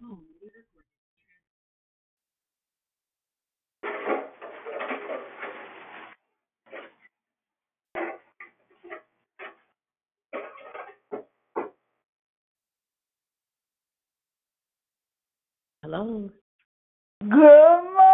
Hello. Good morning.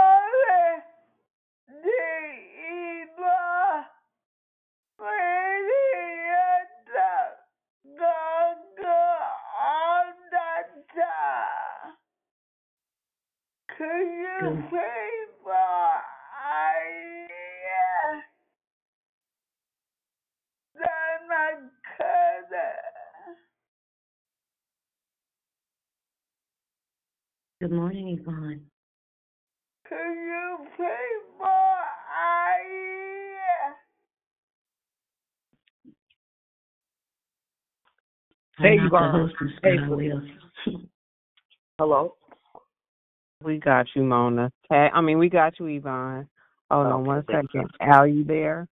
Could you for Aya? That's my cousin. Good morning, Yvonne. Could you pray for Aya? Hey, I'm not the Yvonne. Hey, Hello. We got you, Mona. Okay, I mean, we got you, Yvonne. Hold on Okay, one thank second. Al, you there?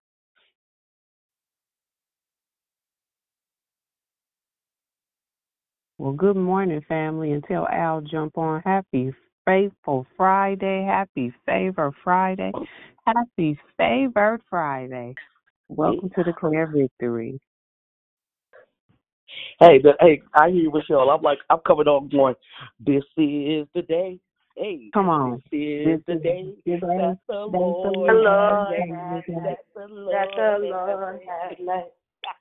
Well, good morning, family. Until Al jump on, happy faithful Friday, happy favor Friday, happy favored Friday. Welcome to Declare Victory. Hey, the, hey, I hear you, Michelle. I'm like, I'm coming on going, this is the day. Hey, Come on. this is the day that the the Lord Lord has has made. made. That the Lord That the has Lord has made. made.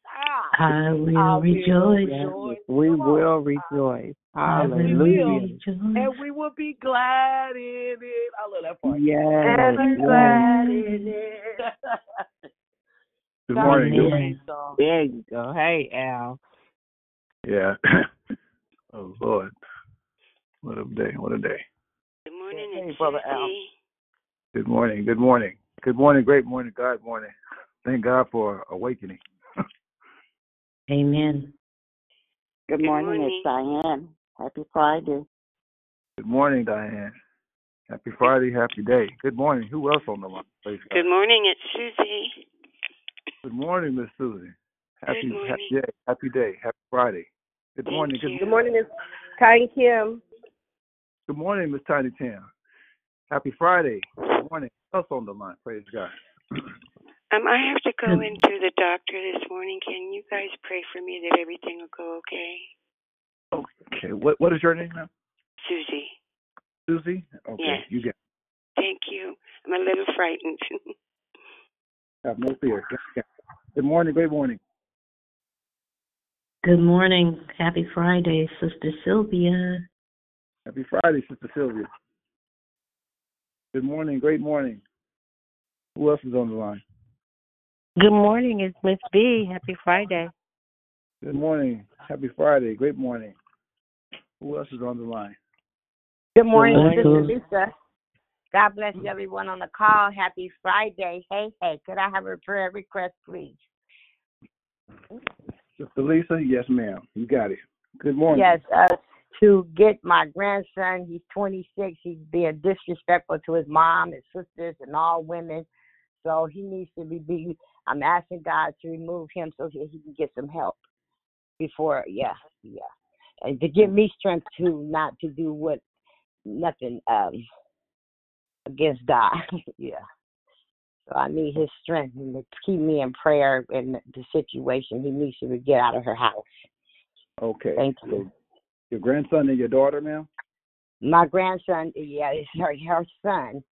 Ah. I will I will rejoice. rejoice. we will rejoice. I will Hallelujah. And we will be glad in it. I love that part. Yes, And yes. glad in it. Good morning. Good, Amen. There you go. Hey, Al. yeah. oh Lord, what a day! What a day! Good morning, Hey, it's Brother Al. Good morning. Good morning. Good morning. Great morning. God morning. Thank God for awakening. Amen. Good Good morning, morning. it's Diane. Happy Friday. Good morning, Diane. Happy Friday. Happy day. Good morning. Who else on the line? Praise God. Good morning, it's Susie. Good morning, Miss Susie. Happy Good happy day. Happy day. Happy Friday. Good Thank morning. you. Good, morning, Miss Kai Kim. Good morning, Miss Tiny Tim. Happy Friday. Good morning. Who else on the line? Praise God. Um, I have to go Good. into the doctor this morning. Can you guys pray for me that everything will go okay? Okay. What what is your name now? Susie. Susie? Okay. Yes. You get Thank you. I'm a little frightened. have no fear. Good morning. Great morning. Good morning. Happy Friday, Sister Sylvia. Happy Friday, Sister Sylvia. Good morning, great morning. Who else is on the line? Good morning, it's Miss B. Happy Friday. Good morning. Happy Friday, great morning. Who else is on the line? Good morning, morning. Sister Lisa. God bless you, everyone on the call. Happy Friday. Hey, hey, could I have a prayer request, please? Sister Lisa? Yes, ma'am. You got it. Good morning. Yes, uh, to get my grandson. He's 26. He's being disrespectful to his mom, his sisters, and all women. So he needs to be. be I'm asking God to remove him so that he can get some help before. Yeah, yeah, and to give me strength to not to do what nothing um against God. yeah. So I need his strength and to keep me in prayer in the situation. He needs to get out of her house. Okay. Thank you. Your grandson and your daughter, ma'am? My grandson, yeah, it's her her son,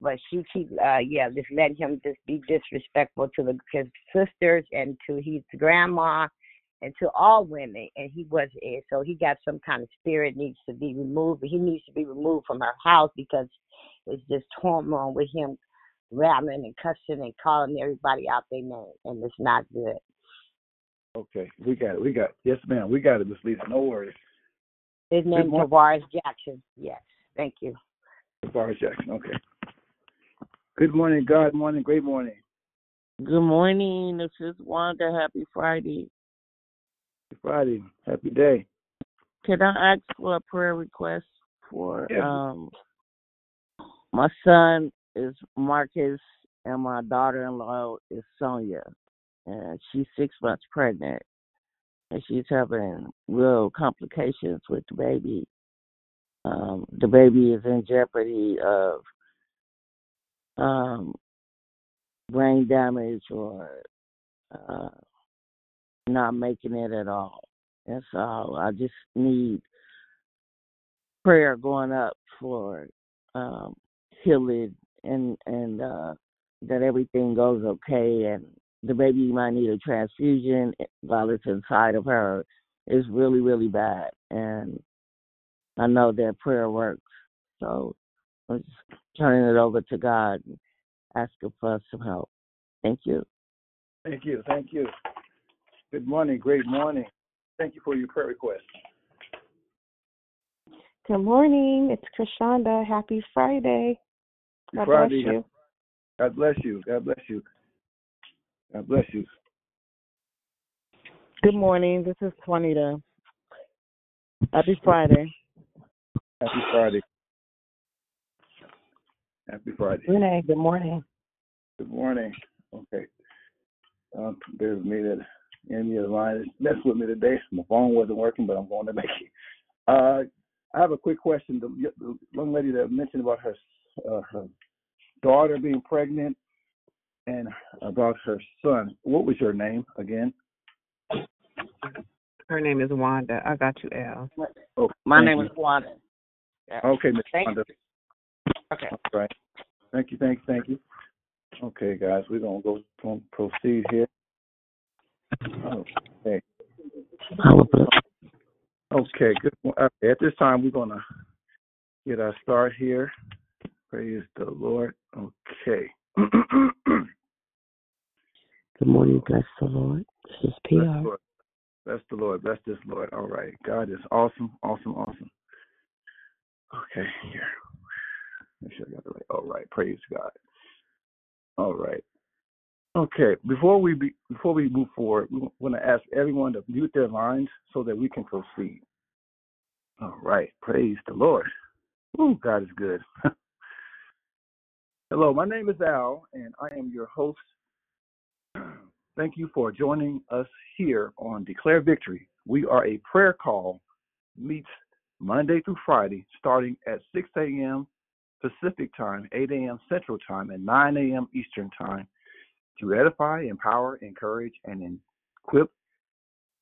but she keep uh yeah, just let him just be disrespectful to the his sisters and to his grandma and to all women and he was eh, so he got some kind of spirit needs to be removed. He needs to be removed from her house because it's just hormone with him rattling and cussing and calling everybody out their name and it's not good. Okay. We got it. We got it. Yes, ma'am. We got it, Miss Lisa. No worries. His name is Tavares Jackson. Yes. Thank you. Forrest Jackson. Okay. Good morning, God morning, great morning. Good morning. This is Wanda. Happy Friday. Happy Friday. Happy day. Can I ask for a prayer request for Yeah. um my son is Marcus and my daughter in law is Sonia and she's six months pregnant and she's having real complications with the baby. Um the baby is in jeopardy of um brain damage or uh not making it at all. And so I just need prayer going up for um, healing and and uh, that everything goes okay and the baby might need a transfusion eh, while it's inside of her is really really bad and I know that prayer works. So I'm just turning it over to God and asking for some help. Thank you. Thank you. Thank you. Good morning. Great morning. Thank you for your prayer request. Good morning. It's Krishanda. Happy Friday. God Friday. bless you. God bless you. God bless you. God bless you. Good morning. This is Juanita. Happy Friday. Happy Friday. Happy Friday. Renee, good morning. Good morning. Okay. Um, bear with me that any of the line is messing with me today. My phone wasn't working, but I'm going to make it. Uh, I have a quick question. The, the young lady that mentioned about her uh, her daughter being pregnant and about her son. What was your name again? Her name is Wanda. I got you, Al. Oh, My name you. is Wanda. Yeah. Okay, Ms. Thank Wanda. Okay. All right. Thank you, thank you, thank you. Okay, guys, we're gonna go gonna proceed here. Okay. Okay, good. Okay, at this time, we're gonna get our start here. Praise the Lord. Okay. Good morning, bless the Lord. This is Bless the PR. Lord. Bless the Lord. Bless this Lord. All right. God is awesome, awesome, awesome. Okay, here. Make sure I got it right. All right. Praise God. All right. Okay. Before we be, before we move forward, we want to ask everyone to mute their lines so that we can proceed. All right. Praise the Lord. Ooh, God is good. Hello, my name is Al, and I am your host. Thank you for joining us here on Declare Victory. We are a prayer call meets Monday through Friday, starting at 6 a.m. Pacific time, 8 a.m. Central time, and 9 a.m. Eastern time to edify, empower, encourage, and equip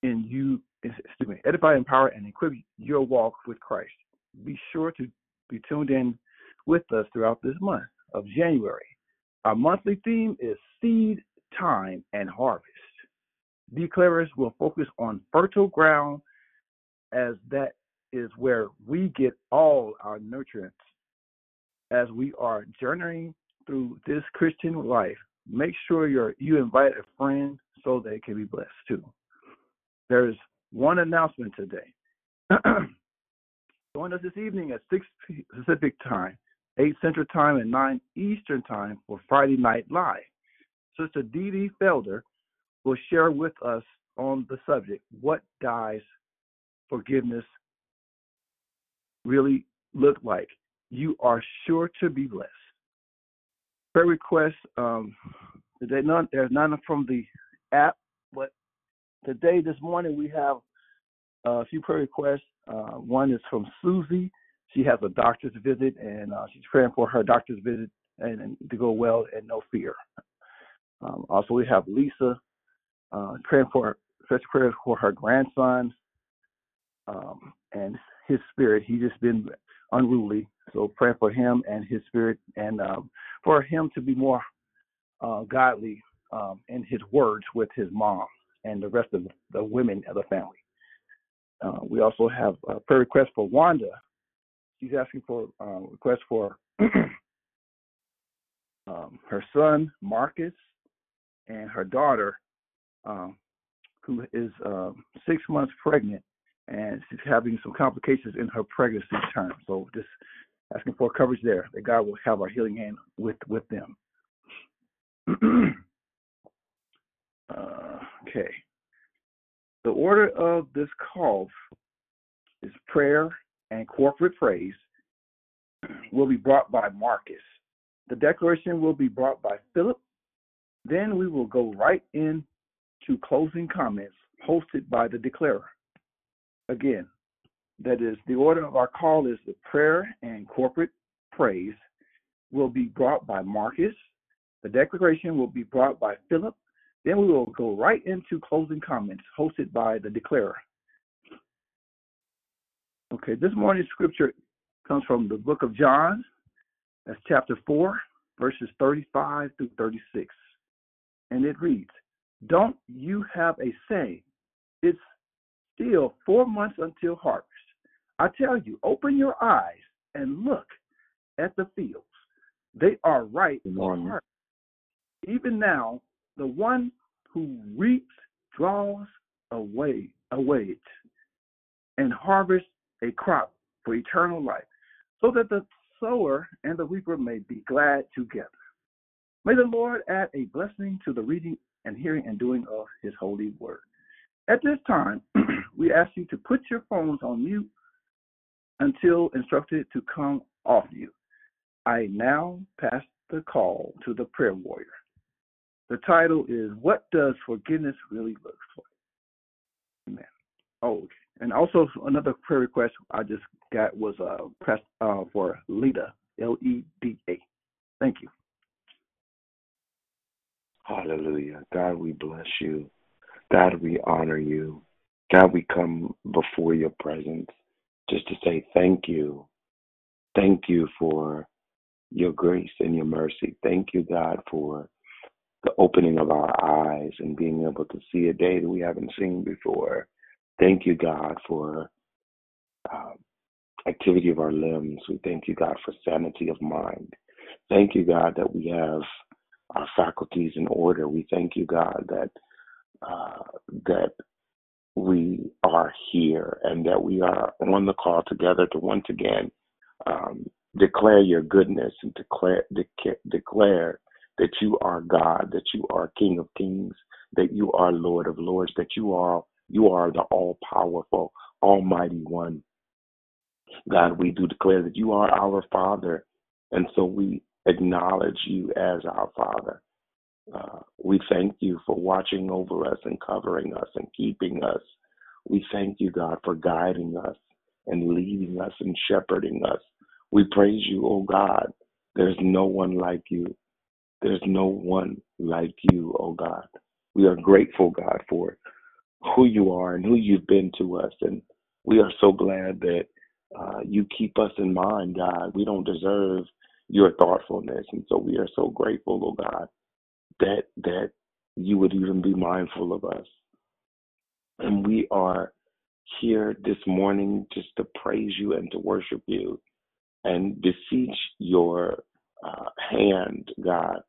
in you. Excuse me, edify, empower, and equip your walk with Christ. Be sure to be tuned in with us throughout this month of January. Our monthly theme is seed time and harvest. Declarers will focus on fertile ground as that is where we get all our nutrients. As we are journeying through this Christian life, make sure you're, you invite a friend so they can be blessed too. There's one announcement today. Join us this evening at 6 Pacific time, 8 Central time, and 9 Eastern time for Friday Night Live. Sister Dee Dee Felder will share with us on the subject what guys forgiveness really look like. You are sure to be blessed. Prayer requests um, today. None there's none from the app, but today this morning we have a few prayer requests. Uh, one is from Susie. She has a doctor's visit, and uh, she's praying for her doctor's visit and, and to go well and no fear. Um, also, we have Lisa uh, praying for special prayers for her grandson um, and his spirit. He's just been unruly, so praying for him and his spirit, and um, for him to be more uh, godly um, in his words with his mom and the rest of the women of the family. Uh, we also have a prayer request for Wanda. She's asking for uh, request for um, her son Marcus and her daughter, um, who is um, six months pregnant, and she's having some complications in her pregnancy term. So just asking for coverage there that God will have our healing hand with with them. uh, okay. The order of this call is prayer and corporate praise will be brought by Marcus. The declaration will be brought by Philip. Then we will go right in to closing comments hosted by the declarer. Again, that is the order of our call is the prayer and corporate praise will be brought by Marcus. The declaration will be brought by Philip. Then we will go right into closing comments hosted by the declarer. Okay, this morning's scripture comes from the book of John. That's chapter 4, verses 35 through 36. And it reads, Don't you have a saying? It's still four months until harvest. I tell you, open your eyes and look at the fields. They are ripe for harvest. Even now, the one who reaps draws away a wage and harvests a crop for eternal life, so that the sower and the reaper may be glad together. May the Lord add a blessing to the reading and hearing and doing of his holy word. At this time, we ask you to put your phones on mute until instructed to come off mute. I now pass the call to the prayer warrior. The title is What Does Forgiveness Really Look Like? Amen. Oh, okay. And also another prayer request I just got was uh, press, uh for Leda, L E D A. Thank you. Hallelujah. God, we bless you. God, we honor you. God, we come before your presence just to say thank you. Thank you for your grace and your mercy. Thank you, God, for the opening of our eyes and being able to see a day that we haven't seen before. Thank you, God, for uh, activity of our limbs. We thank you, God, for sanity of mind. Thank you, God, that we have our faculties in order. We thank you, God, that uh, that we are here and that we are on the call together to once again um, declare your goodness and declare de- declare that you are God, that you are King of Kings, that you are Lord of Lords, that you are you are the all powerful, almighty one. God, we do declare that you are our Father, and so we acknowledge you as our Father. Uh, we thank you for watching over us and covering us and keeping us. We thank you, God, for guiding us and leading us and shepherding us. We praise you, O God. There's no one like you. There's no one like you, O God. We are grateful, God, for who you are and who you've been to us. And we are so glad that uh, you keep us in mind, God. We don't deserve your thoughtfulness. And so we are so grateful, oh God, that that you would even be mindful of us. And we are here this morning just to praise you and to worship you and beseech your uh, hand, God.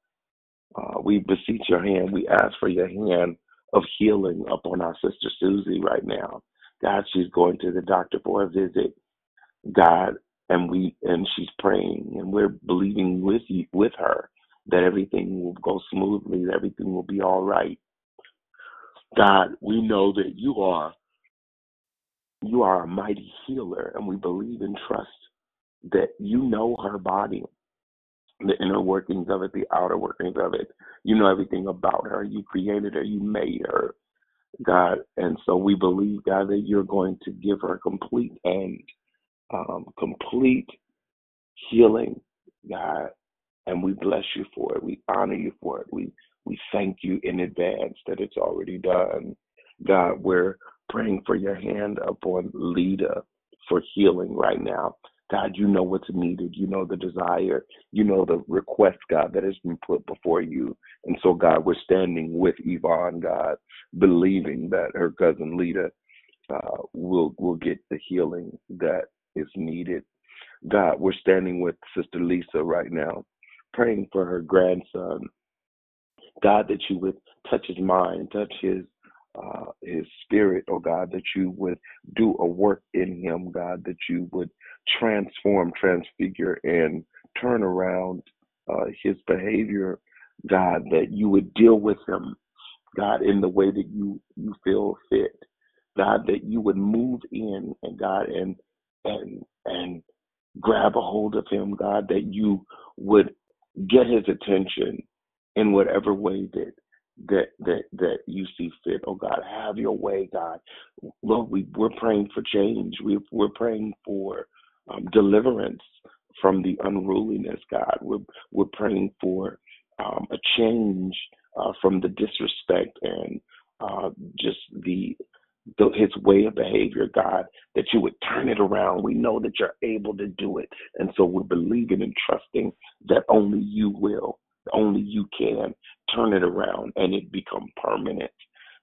Uh, we beseech your hand. We ask for your hand of healing upon our sister Susie right now. God, she's going to the doctor for a visit. God, and we and she's praying and we're believing with you with her that everything will go smoothly, that everything will be all right. God, we know that you are you are a mighty healer and we believe and trust that you know her body, the inner workings of it, the outer workings of it. You know everything about her. You created her, you made her, God. And so we believe, God, that you're going to give her complete and um, complete healing, God. And we bless you for it. We honor you for it. We we thank you in advance that it's already done. God, we're praying for your hand upon Leda for healing right now. God, you know what's needed. You know the desire. You know the request, God, that has been put before you. And so, God, we're standing with Yvonne, God, believing that her cousin Leda uh, will will get the healing that is needed. God, we're standing with Sister Lisa right now, praying for her grandson. God, that you would touch his mind, touch his uh, his spirit, oh God, that you would do a work in him, God, that you would transform, transfigure, and turn around uh, his behavior, God, that you would deal with him, God, in the way that you you feel fit, God, that you would move in, and God, and and and grab a hold of him, God, that you would get his attention in whatever way that that that that you see fit. Oh God, have your way, God. Lord, we we're praying for change. We we're praying for um, deliverance from the unruliness, God. We're we're praying for um, a change uh, from the disrespect and uh, just the, the his way of behavior, God, that you would turn it around. We know that you're able to do it. And so we're believing and trusting that only you will, only you can turn it around and it become permanent.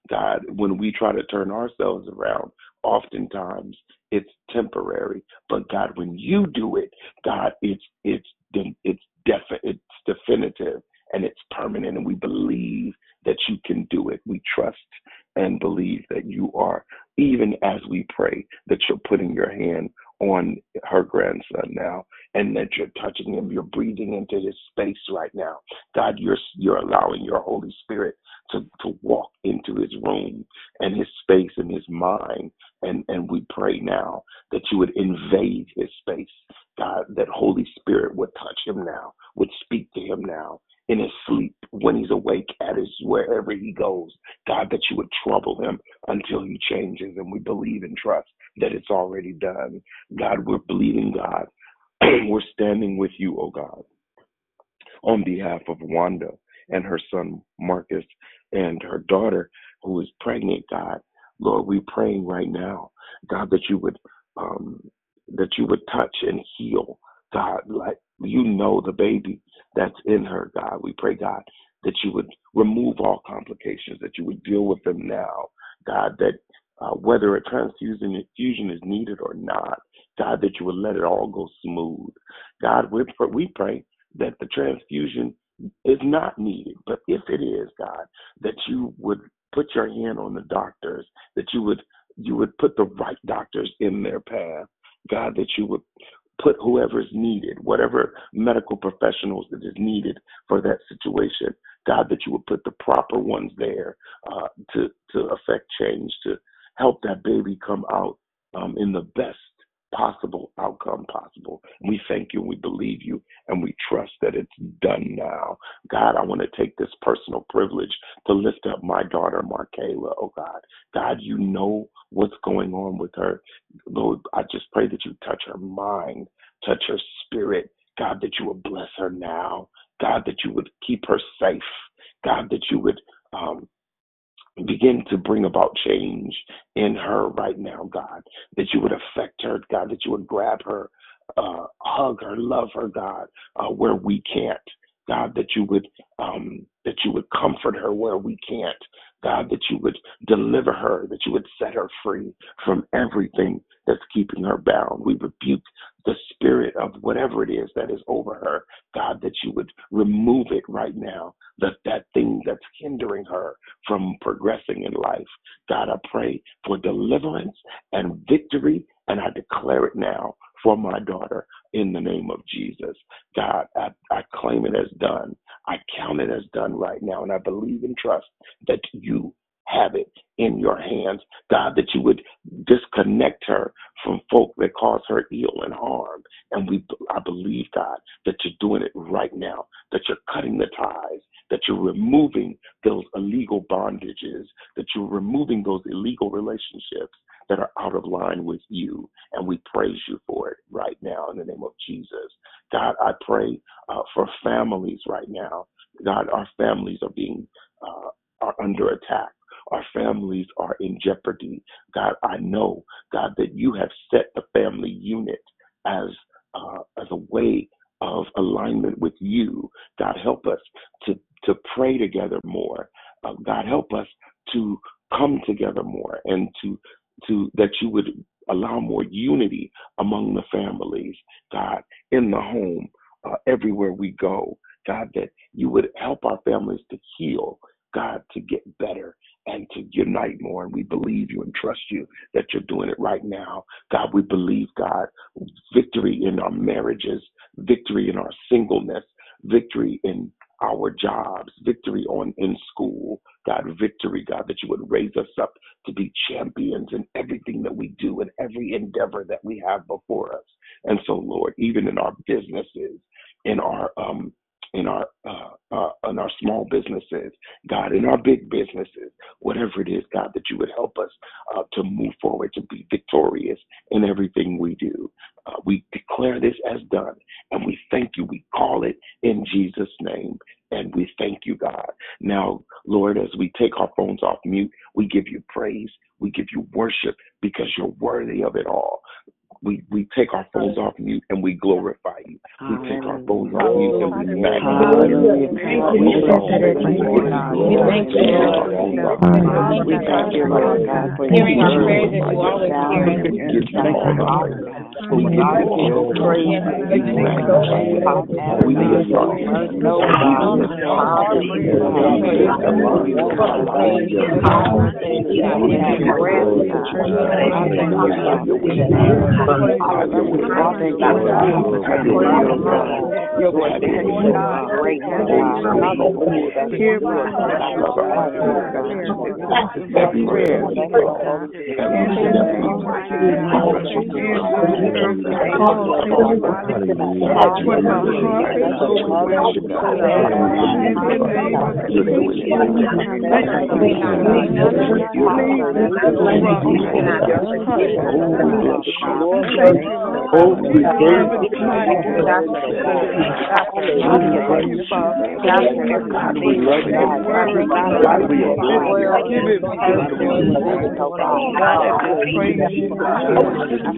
God, when we try to turn ourselves around, oftentimes it's temporary. But God, when you do it, God, it's it's it's definite, it's definitive and it's permanent, and we believe that you can do it. We trust and believe that you are, even as we pray, that you're putting your hand on her grandson now and that you're touching him you're breathing into his space right now. God you're you're allowing your holy spirit to to walk into his room and his space and his mind. And and we pray now that you would invade his space god that holy spirit would touch him now would speak to him now in his sleep, when he's awake, at his wherever he goes. God, that you would trouble him until he changes, and we believe and trust that it's already done. God, we're believing, God. we're standing with you, oh God, on behalf of Wanda and her son Marcus and her daughter who is pregnant, God. Lord, we're praying right now, God, that you would um, that you would touch and heal, God, like you know the baby that's in her, God. We pray, God, that you would remove all complications, that you would deal with them now, God, that uh, whether a transfusion infusion is needed or not, God, that you would let it all go smooth. God, we pray, we pray that the transfusion is not needed, but if it is, God, that you would put your hand on the doctors, that you would you would put the right doctors in their path, God, that you would put whoever is needed, whatever medical professionals that is needed for that situation. God, that you would put the proper ones there uh, to to affect change, to help that baby come out um, in the best possible outcome possible. We thank you, we believe you, and we trust that it's done now. God, I want to take this personal privilege to lift up my daughter, Markayla, oh God. God, you know what's going on with her. Lord, I just pray that you touch her mind, touch her spirit. God, that you would bless her now. God, that you would keep her safe. God, that you would um, begin to bring about change in her right now, God. That you would affect her, God. That you would grab her, uh, hug her, love her, God, uh, where we can't. God, that you would um, that you would comfort her where we can't. God, that you would deliver her, that you would set her free from everything that's keeping her bound. We rebuke the spirit of whatever it is that is over her. God, that you would remove it right now, that that thing that's hindering her from progressing in life. God, I pray for deliverance and victory, and I declare it now for my daughter in the name of Jesus. God, I, I claim it as done. I count it as done right now, and I believe and trust that you have it in your hands. God, that you would disconnect her from folk that cause her ill and harm. And we I believe, God, that you're doing it right now, that you're cutting the ties, that you're removing those illegal bondages, that you're removing those illegal relationships that are out of line with you. And we praise you for it right now in the name of Jesus. God, I pray uh, for families right now. God, our families are being uh, are under attack. Our families are in jeopardy. God, I know, God, that you have set the family unit as uh, as a way of alignment with you. God, help us to to pray together more. Uh, God, help us to come together more and to to that you would allow more unity among the families, God, in the home, uh, everywhere we go. God, that you would help our families to heal, God, to get better and to unite more. And we believe you and trust you that you're doing it right now. God, we believe, God, victory in our marriages, victory in our singleness, victory in our jobs, victory on in school, God, victory, God, that you would raise us up to be champions in everything that we do and every endeavor that we have before us. And so, Lord, even in our businesses, in our um, in our uh, uh, in our small businesses, God, in our big businesses, whatever it is, God, that you would help us uh, to move forward, to be victorious in everything we do. Uh, we declare this as done, and we thank you. We call it in Jesus' name. And we thank you, God. Now, Lord, as we take our phones off mute, we give you praise, we give you worship because you're worthy of it all. We, we take our phones off you and we glorify you. We take our phones off mute and we magnify you. We you. Thank you, Lord. We thank you, Lord. God, for Hearing our prayers and you. always hear We give you all the praise. We give you. all the praise. We magnify you. We exalt you. Hallelujah.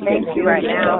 Thank you right now.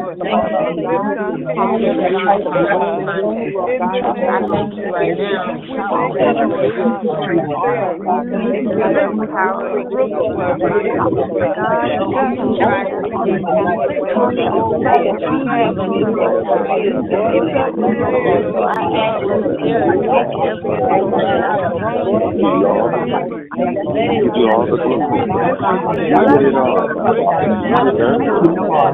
Thank you our thank you. I thank you right now. We give you all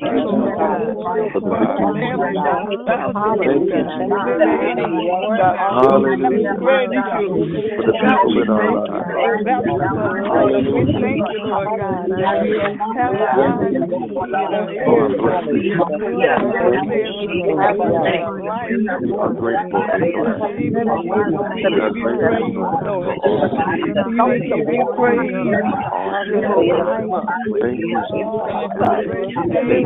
Thank you, for the Thank you, Jesus. Hallelujah. People in our lives. Hallelujah. You.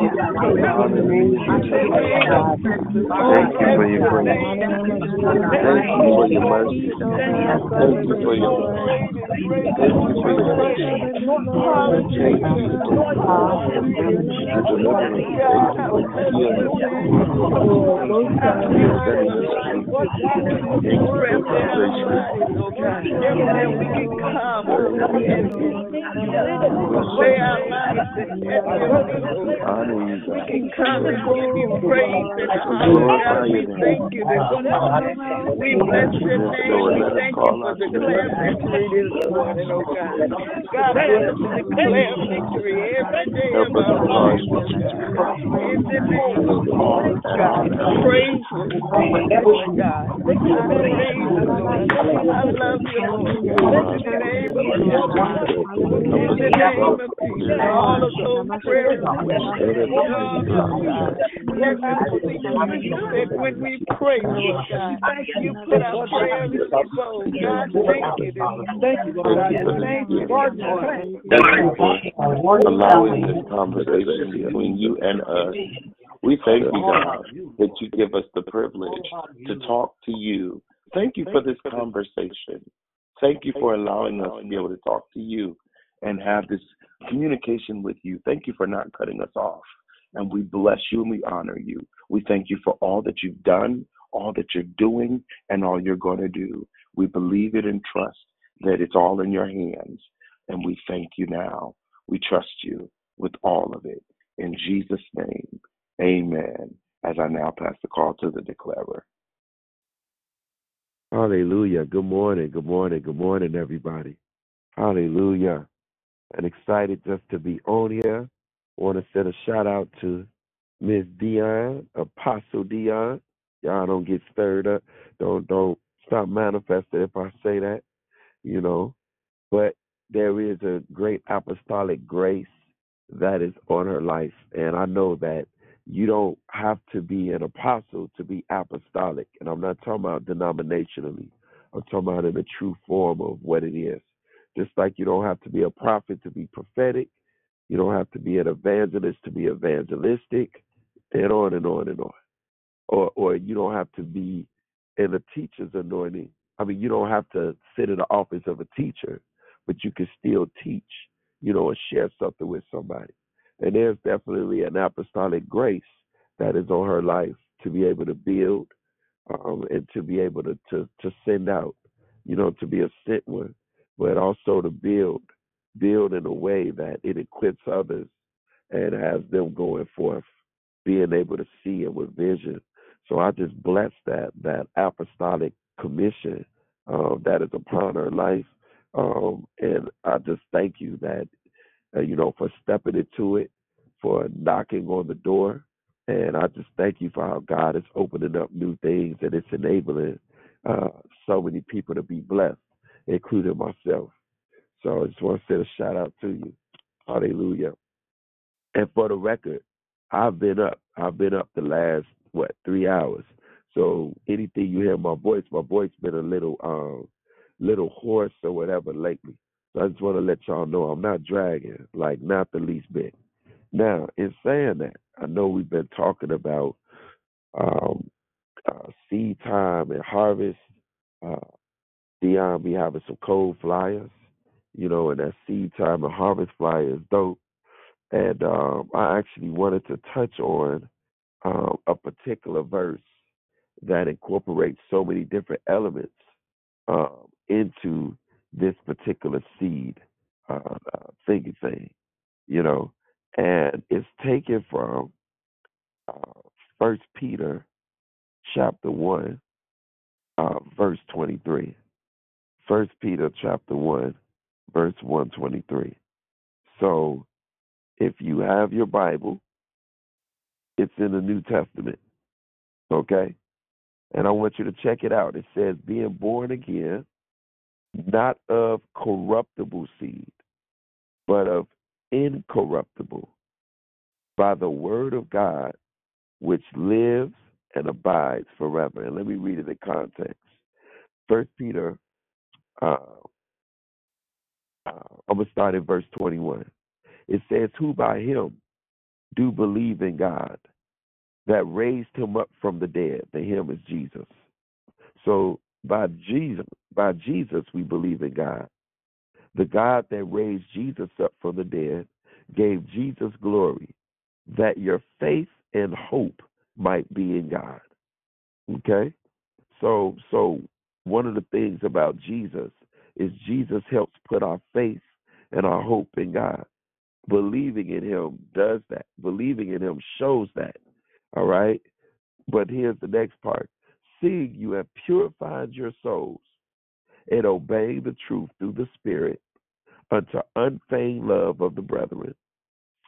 We are grateful and blessed. We are grateful Thank you, Thank you for your grace. Thank you for your mercy. Thank you for your Thank you for your patience. Thank you for your deliverance. Thank you for healing. God. Come and you praise and honor. We thank you this morning. We bless your name. We thank you for declaring victory this morning, oh God. God, let us declare victory every day of the name of God, praise love you, Lord. In the name of Jesus. The. Lord God. Let us speak that when we pray, Lord God, you put our prayers in your bowl. God, thank you. Thank you, Lord God. Thank you. Lord God. Thank you for allowing this conversation between you and us. We thank you, God, that you give us the privilege to talk to you. Thank you for this conversation. Thank you for allowing us to be able to talk to you and have this communication with you. Thank you for not cutting us off. And we bless you and we honor you. We thank you for all that you've done, all that you're doing, and all you're going to do. We believe it and trust that it's all in your hands. And we thank you now. We trust you with all of it. In Jesus' name, amen. As I now pass the call to the declarer. Hallelujah. Good morning. Good morning. Good morning, everybody. Hallelujah. And excited just to be on here. Want to send a shout out to Miss Dion, Apostle Dion. Y'all don't get stirred up. Don't don't stop manifesting if I say that, you know. But there is a great apostolic grace that is on her life. And I know that you don't have to be an apostle to be apostolic. And I'm not talking about denominationally. I'm talking about in the true form of what it is. Just like you don't have to be a prophet to be prophetic, you don't have to be an evangelist to be evangelistic, and on and on and on. Or or you don't have to be in a teacher's anointing. I mean, you don't have to sit in the office of a teacher, but you can still teach, you know, and share something with somebody. And there's definitely an apostolic grace that is on her life to be able to build um, and to be able to, to, to send out, you know, to be a sent one, but also to build, build in a way that it equips others and has them going forth, being able to see and with vision. So I just bless that that apostolic commission uh, that is upon her life, um, and I just thank you that uh, you know for stepping into it, for knocking on the door, and I just thank you for how God is opening up new things and it's enabling uh, so many people to be blessed, including myself. So I just want to say a shout out to you. Hallelujah. And for the record, I've been up. I've been up the last what three hours. So anything you hear my voice, my voice been a little um little hoarse or whatever lately. So I just want to let y'all know I'm not dragging, like not the least bit. Now, in saying that, I know we've been talking about um uh, seed time and harvest. Uh, Dion be having some cold flyers, you know, and that seed time and harvest flyer is dope. And um, I actually wanted to touch on um, a particular verse that incorporates so many different elements um, into this particular seed uh, uh, thing, you know, and it's taken from uh, First Peter chapter one, uh, verse twenty-three. First Peter chapter one, verse one twenty-three. So, if you have your Bible, it's in the New Testament, okay? And I want you to check it out. It says, being born again, not of corruptible seed, but of incorruptible, by the word of God, which lives and abides forever. And let me read it in context. First Peter, uh, uh, I'm going to start in verse 21. It says, Who by him do believe in God, that raised him up from the dead. The him is Jesus. So by Jesus, by Jesus, we believe in God. The God that raised Jesus up from the dead gave Jesus glory, that your faith and hope might be in God. Okay? So so one of the things about Jesus is Jesus helps put our faith and our hope in God. Believing in him does that. Believing in him shows that. All right? But here's the next part. Seeing you have purified your souls and obeying the truth through the Spirit unto unfeigned love of the brethren.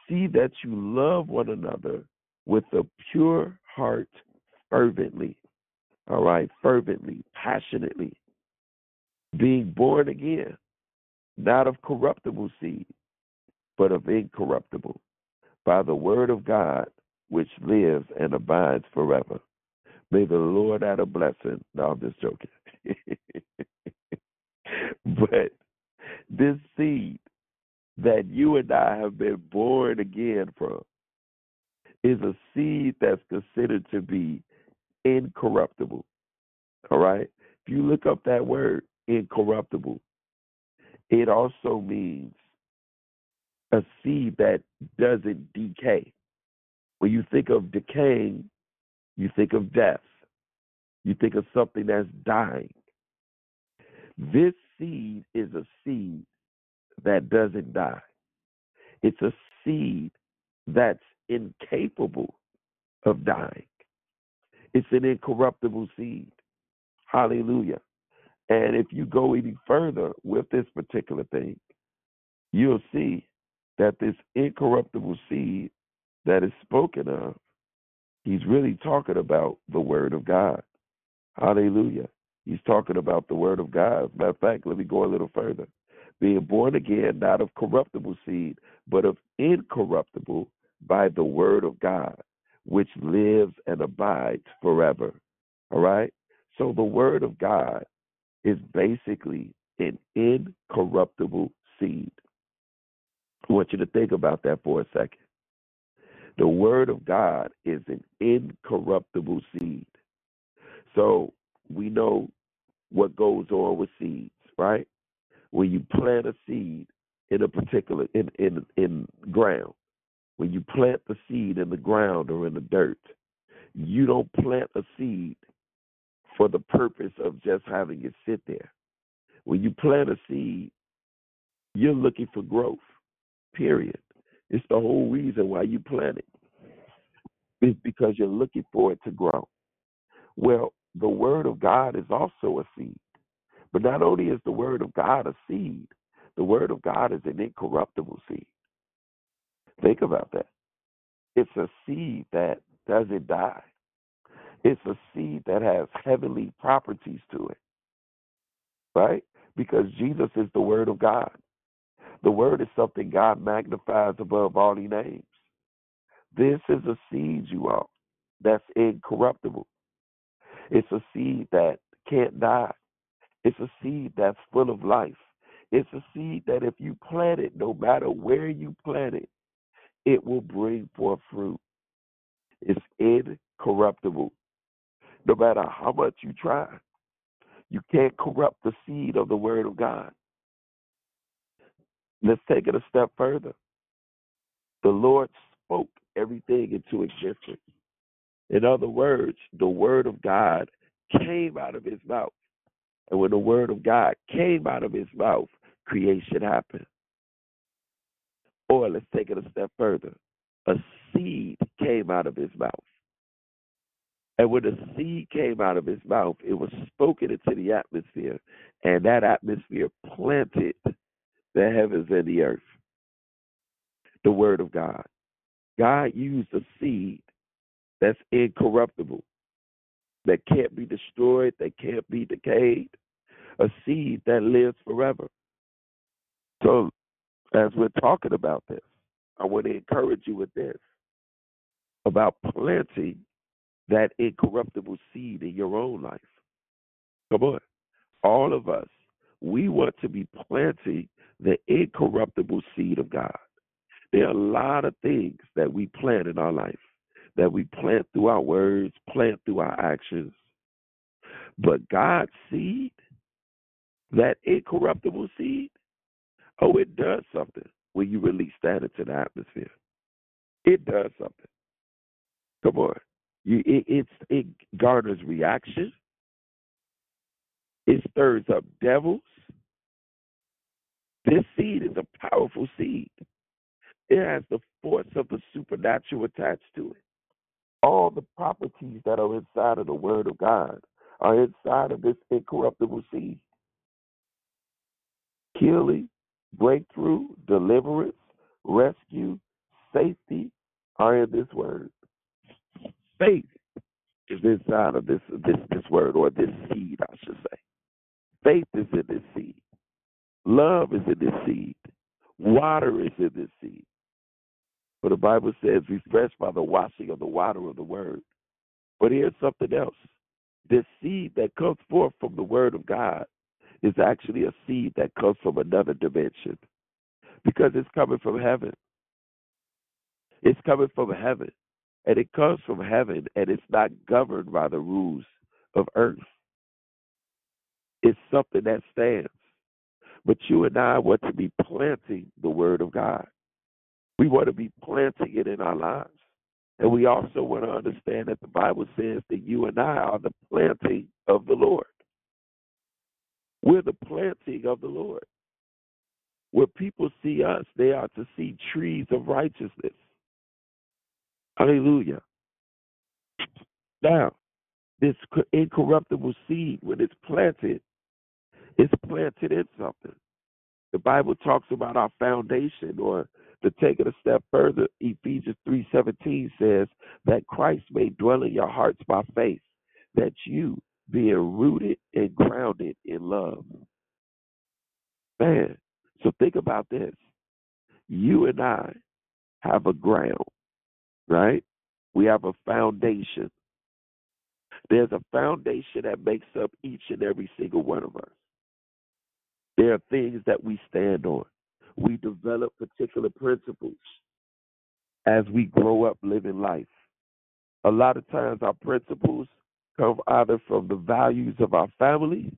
See that you love one another with a pure heart fervently. All right, fervently, passionately. Being born again, not of corruptible seed, but of incorruptible, by the word of God, which lives and abides forever. May the Lord add a blessing. No, I'm just joking. but this seed that you and I have been born again from is a seed that's considered to be incorruptible. All right? If you look up that word, incorruptible, it also means a seed that doesn't decay. When you think of decaying, you think of death. You think of something that's dying. This seed is a seed that doesn't die. It's a seed that's incapable of dying. It's an incorruptible seed. Hallelujah. And if you go any further with this particular thing, you'll see that this incorruptible seed that is spoken of, he's really talking about the Word of God. Hallelujah. He's talking about the Word of God. As a matter of fact, let me go a little further. Being born again, not of corruptible seed, but of incorruptible by the Word of God, which lives and abides forever. All right? So the Word of God is basically an incorruptible seed. I want you to think about that for a second. The Word of God is an incorruptible seed. So we know what goes on with seeds, right? When you plant a seed in a particular in in in ground, when you plant the seed in the ground or in the dirt, you don't plant a seed for the purpose of just having it sit there. When you plant a seed, you're looking for growth. Period. It's the whole reason why you plant it. It's because you're looking for it to grow. Well, the word of God is also a seed. But not only is the word of God a seed, the word of God is an incorruptible seed. Think about that. It's a seed that doesn't die. It's a seed that has heavenly properties to it. Right? Because Jesus is the word of God. The word is something God magnifies above all he names. This is a seed, you all, that's incorruptible. It's a seed that can't die. It's a seed that's full of life. It's a seed that if you plant it, no matter where you plant it, it will bring forth fruit. It's incorruptible. No matter how much you try, you can't corrupt the seed of the Word of God. Let's take it a step further. The Lord spoke everything into existence. In other words, the Word of God came out of His mouth. And when the Word of God came out of His mouth, creation happened. Or let's take it a step further. A seed came out of his mouth. And when the seed came out of his mouth, it was spoken into the atmosphere, and that atmosphere planted the heavens and the earth. The word of God. God used a seed that's incorruptible, that can't be destroyed, that can't be decayed, a seed that lives forever. So, as we're talking about this, I want to encourage you with this about planting that incorruptible seed in your own life. Come on. All of us, we want to be planting the incorruptible seed of God. There are a lot of things that we plant in our life, that we plant through our words, plant through our actions. But God's seed, that incorruptible seed, oh, it does something when you release that into the atmosphere. It does something. Come on. You, it, it's, it garners reaction. It stirs up devils. This seed is a powerful seed. It has the force of the supernatural attached to it. All the properties that are inside of the Word of God are inside of this incorruptible seed. Healing, breakthrough, deliverance, rescue, safety are in this Word. Faith is inside of this this this word or this seed, I should say. Faith is in this seed. Love is in this seed. Water is in this seed. But the Bible says, refreshed by the washing of the water of the word. But here's something else. This seed that comes forth from the word of God is actually a seed that comes from another dimension because it's coming from heaven. It's coming from heaven. And it comes from heaven and it's not governed by the rules of earth. It's something that stands. But you and I want to be planting the word of God. We want to be planting it in our lives. And we also want to understand that the Bible says that you and I are the planting of the Lord. We're the planting of the Lord. Where people see us, they are to see trees of righteousness. Hallelujah. Now, this incorruptible seed, when it's planted, it's planted in something. The Bible talks about our foundation, or to take it a step further, Ephesians 3:17 says that Christ may dwell in your hearts by faith, that you, being rooted and grounded in love. Man, so think about this. You and I have a ground, right? We have a foundation. There's a foundation that makes up each and every single one of us. There are things that we stand on. We develop particular principles as we grow up living life. A lot of times, our principles come either from the values of our family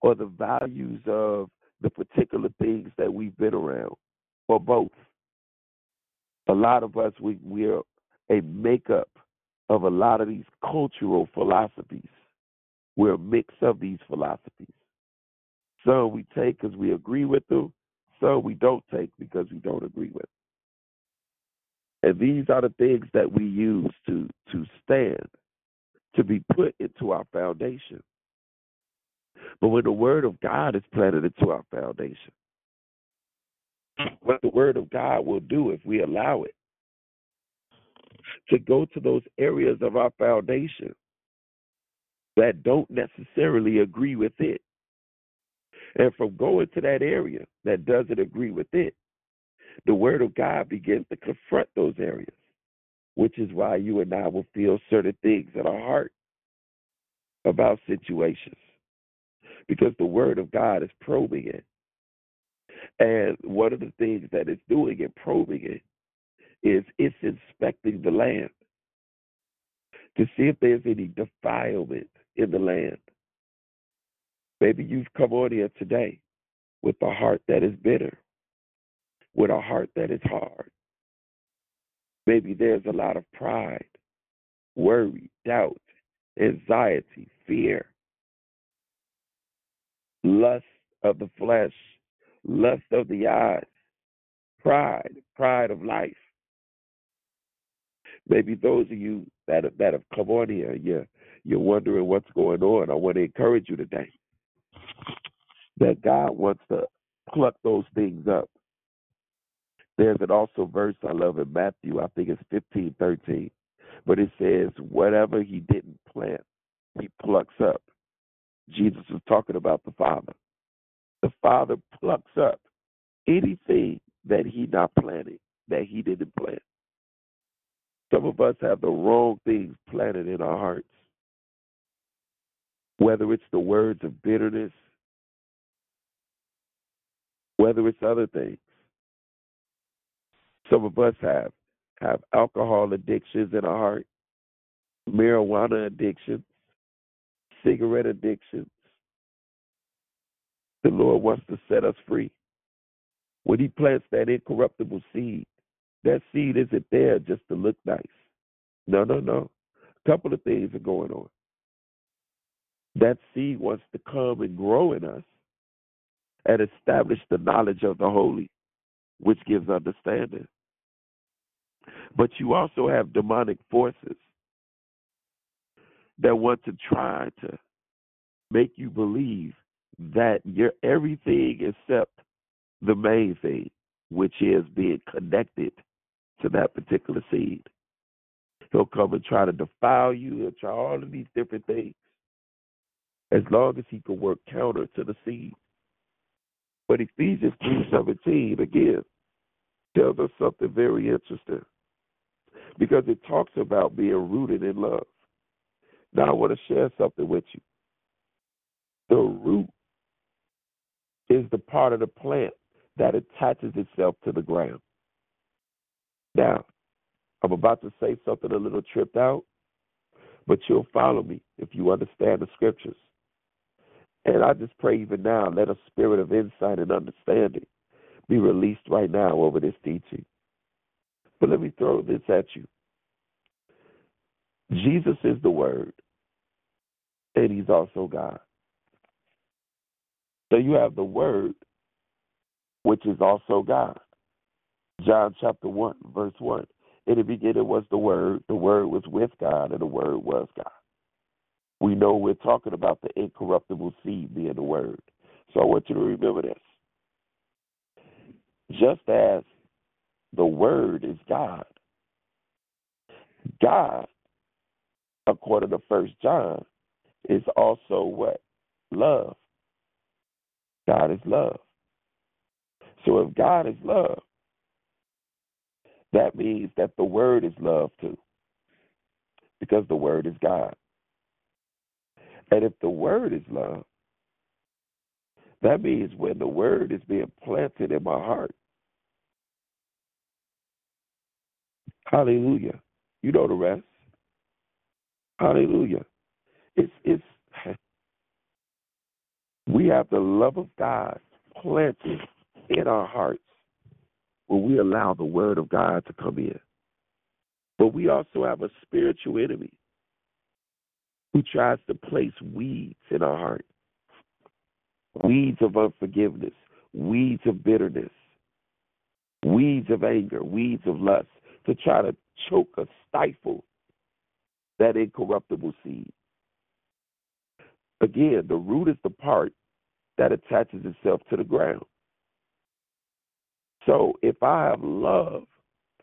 or the values of the particular things that we've been around, or both. A lot of us, we, we're a makeup of a lot of these cultural philosophies. We're a mix of these philosophies. Some we take because we agree with them, some we don't take because we don't agree with. Them. And these are the things that we use to to stand, to be put into our foundation. But when the word of God is planted into our foundation, what the word of God will do if we allow it to go to those areas of our foundation that don't necessarily agree with it. And from going to that area that doesn't agree with it, the word of God begins to confront those areas, which is why you and I will feel certain things in our heart about situations because the word of God is probing it. And one of the things that it's doing in probing it is it's inspecting the land to see if there's any defilement in the land. Maybe you've come on here today with a heart that is bitter, with a heart that is hard. Maybe there's a lot of pride, worry, doubt, anxiety, fear, lust of the flesh, lust of the eyes, pride, pride of life. Maybe those of you that have, that have come on here, you're you're wondering what's going on. I want to encourage you today that God wants to pluck those things up. There's an also verse I love in Matthew, I think it's fifteen thirteen, but it says, Whatever he didn't plant, he plucks up. Jesus is talking about the Father. The Father plucks up anything that he not planted, that he didn't plant. Some of us have the wrong things planted in our hearts. Whether it's the words of bitterness, whether it's other things. Some of us have have alcohol addictions in our heart, marijuana addictions, cigarette addictions. The Lord wants to set us free. When He plants that incorruptible seed, that seed isn't there just to look nice. No, no, no. A couple of things are going on. That seed wants to come and grow in us and establish the knowledge of the holy, which gives understanding. But you also have demonic forces that want to try to make you believe that you're everything except the main thing, which is being connected to that particular seed. He'll come and try to defile you. He'll try all of these different things. As long as he can work counter to the seed. But Ephesians three seventeen again tells us something very interesting. Because it talks about being rooted in love. Now I want to share something with you. The root is the part of the plant that attaches itself to the ground. Now, I'm about to say something a little tripped out, but you'll follow me if you understand the scriptures. And I just pray even now, let a spirit of insight and understanding be released right now over this teaching. But let me throw this at you Jesus is the Word, and He's also God. So you have the Word, which is also God. John chapter 1, verse 1. In the beginning was the Word, the Word was with God, and the Word was God. We know we're talking about the incorruptible seed being the Word. So I want you to remember this. Just as the Word is God, God, according to First John, is also what? Love. God is love. So if God is love, that means that the Word is love too, because the Word is God. And if the Word is love, that means when the Word is being planted in my heart, hallelujah, you know the rest. Hallelujah. It's it's we have the love of God planted in our hearts when we allow the word of God to come in. But we also have a spiritual enemy who tries to place weeds in our heart weeds of unforgiveness, weeds of bitterness, weeds of anger, weeds of lust to try to choke or stifle that incorruptible seed. Again, the root is the part that attaches itself to the ground. So if I have love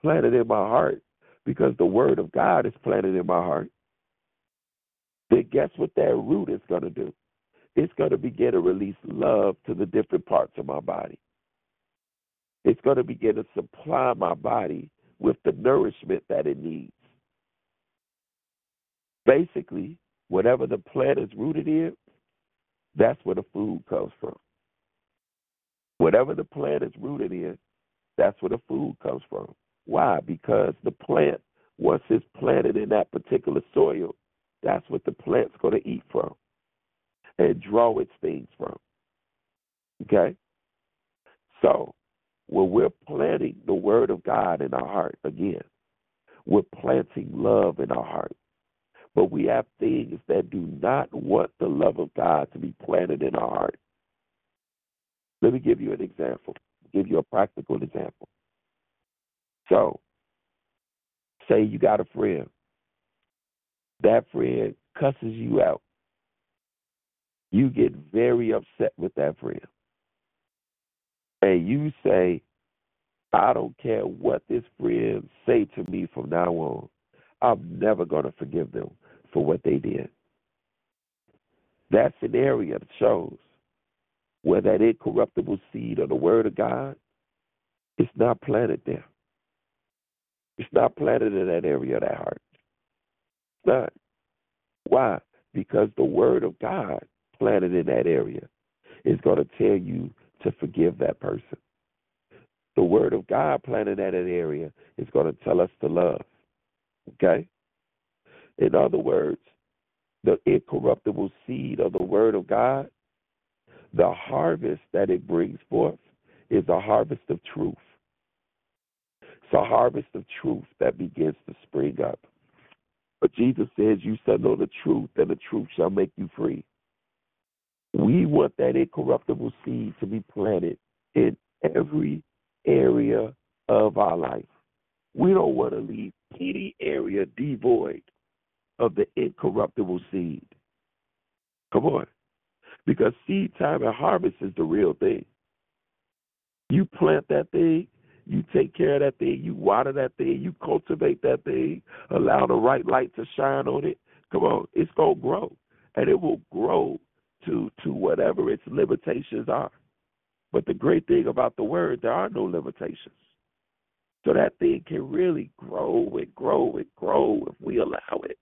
planted in my heart, because the word of God is planted in my heart, then guess what that root is going to do? It's going to begin to release love to the different parts of my body. It's going to begin to supply my body with the nourishment that it needs. Basically, whatever the plant is rooted in, that's where the food comes from. Whatever the plant is rooted in, that's where the food comes from. Why? Because the plant, once it's planted in that particular soil, that's what the plant's going to eat from and draw its things from. Okay? So, when we're planting the word of God in our heart, again, we're planting love in our heart. But we have things that do not want the love of God to be planted in our heart. Let me give you an example, give you a practical example. So, say you got a friend. That friend cusses you out. You get very upset with that friend. And you say, I don't care what this friend say to me from now on. I'm never going to forgive them for what they did. That's an area that shows where that incorruptible seed of the Word of God is not planted there. It's not planted in that area of that heart. It's not. Why? Because the Word of God planted in that area is going to tell you to forgive that person. The Word of God planted at an area is going to tell us to love. Okay? In other words, the incorruptible seed of the Word of God, the harvest that it brings forth is a harvest of truth. It's a harvest of truth that begins to spring up. But Jesus says, You shall know the truth, and the truth shall make you free. We want that incorruptible seed to be planted in every area of our life. We don't want to leave any area devoid of the incorruptible seed. Come on. Because seed time and harvest is the real thing. You plant that thing, You take care of that thing, you water that thing, you cultivate that thing, allow the right light to shine on it. Come on, it's gonna grow. And it will grow to to whatever its limitations are. But the great thing about the word, there are no limitations. So that thing can really grow and grow and grow if we allow it.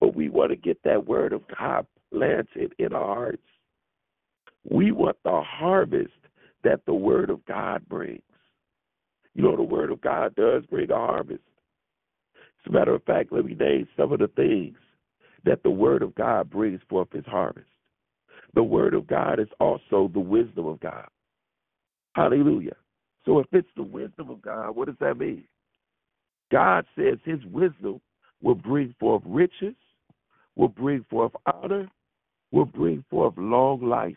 But we want to get that word of God planted in our hearts. We want the harvest that the word of God brings. You know, the word of God does bring a harvest. As a matter of fact, let me name some of the things that the word of God brings forth its harvest. The word of God is also the wisdom of God. Hallelujah. So if it's the wisdom of God, what does that mean? God says his wisdom will bring forth riches, will bring forth honor, will bring forth long life.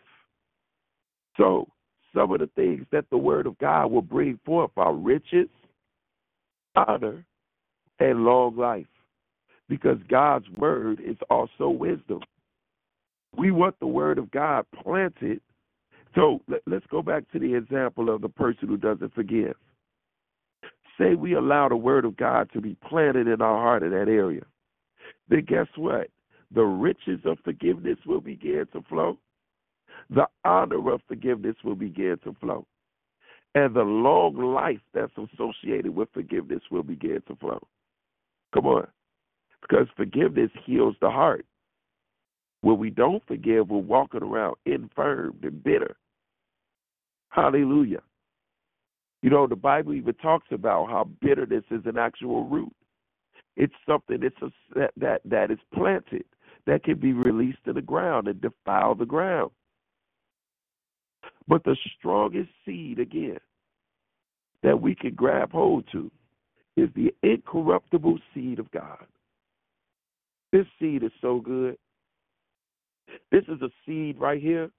So some of the things that the word of God will bring forth are riches, honor, and long life. Because God's word is also wisdom. We want the word of God planted. So let, let's go back to the example of the person who doesn't forgive. Say we allow the word of God to be planted in our heart in that area. Then guess what? The riches of forgiveness will begin to flow. The honor of forgiveness will begin to flow. And the long life that's associated with forgiveness will begin to flow. Come on. Because forgiveness heals the heart. When we don't forgive, we're walking around infirmed and bitter. Hallelujah. You know, the Bible even talks about how bitterness is an actual root. It's something it's a, that, that that is planted that can be released to the ground and defile the ground. But the strongest seed again that we can grab hold to is the incorruptible seed of God. This seed is so good. This is a seed right here.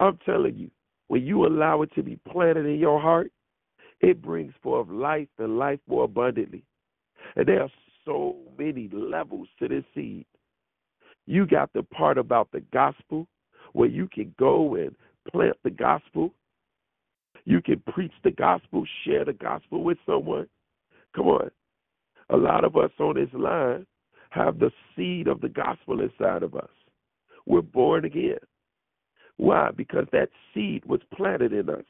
I'm telling you, when you allow it to be planted in your heart, it brings forth life and life more abundantly. And there are so many levels to this seed. You got the part about the gospel where you can go and plant the gospel. You can preach the gospel, share the gospel with someone. Come on. A lot of us on this line have the seed of the gospel inside of us. We're born again. Why? Because that seed was planted in us.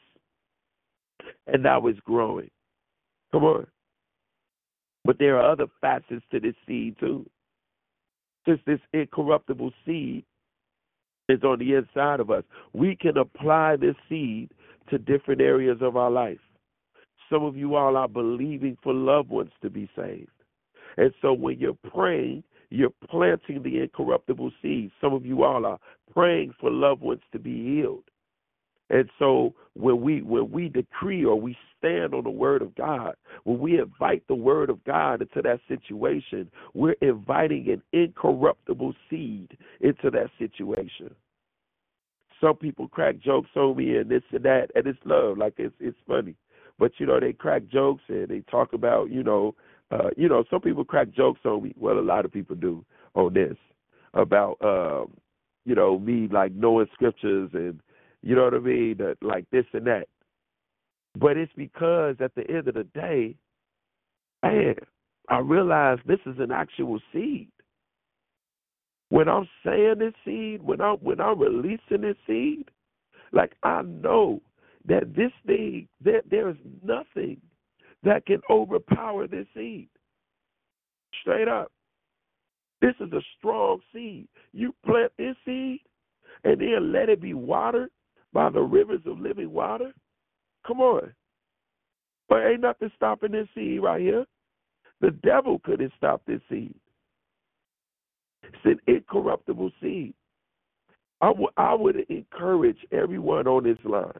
And now it's growing. Come on. But there are other facets to this seed too. Since this incorruptible seed is on the inside of us, we can apply this seed to different areas of our life. Some of you all are believing for loved ones to be saved. And so when you're praying, you're planting the incorruptible seed. Some of you all are praying for loved ones to be healed. And so when we when we decree or we stand on the word of God, when we invite the word of God into that situation, we're inviting an incorruptible seed into that situation. Some people crack jokes on me and this and that, and it's love, like it's it's funny. But you know, they crack jokes and they talk about, you know, uh, you know, some people crack jokes on me. Well, a lot of people do on this about, um, you know, me like knowing scriptures and, you know what I mean, that, like this and that. But it's because at the end of the day, man, I realize this is an actual seed. When I'm saying this seed, when I'm when I'm releasing this seed, like I know that this thing, that there is nothing that can overpower this seed. Straight up. This is a strong seed. You plant this seed and then let it be watered by the rivers of living water. Come on. But ain't nothing stopping this seed right here. The devil couldn't stop this seed. It's an incorruptible seed. I, w- I would encourage everyone on this line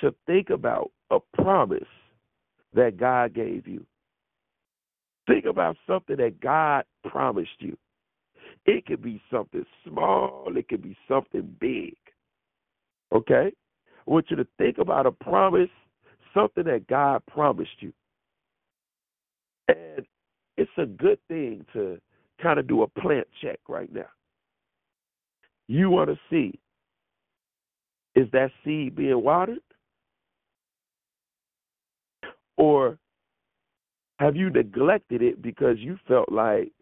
to think about a promise that God gave you. Think about something that God promised you. It could be something small, it could be something big. Okay? I want you to think about a promise, something that God promised you. And it's a good thing to kind of do a plant check right now. You want to see is that seed being watered? Or have you neglected it because you felt like,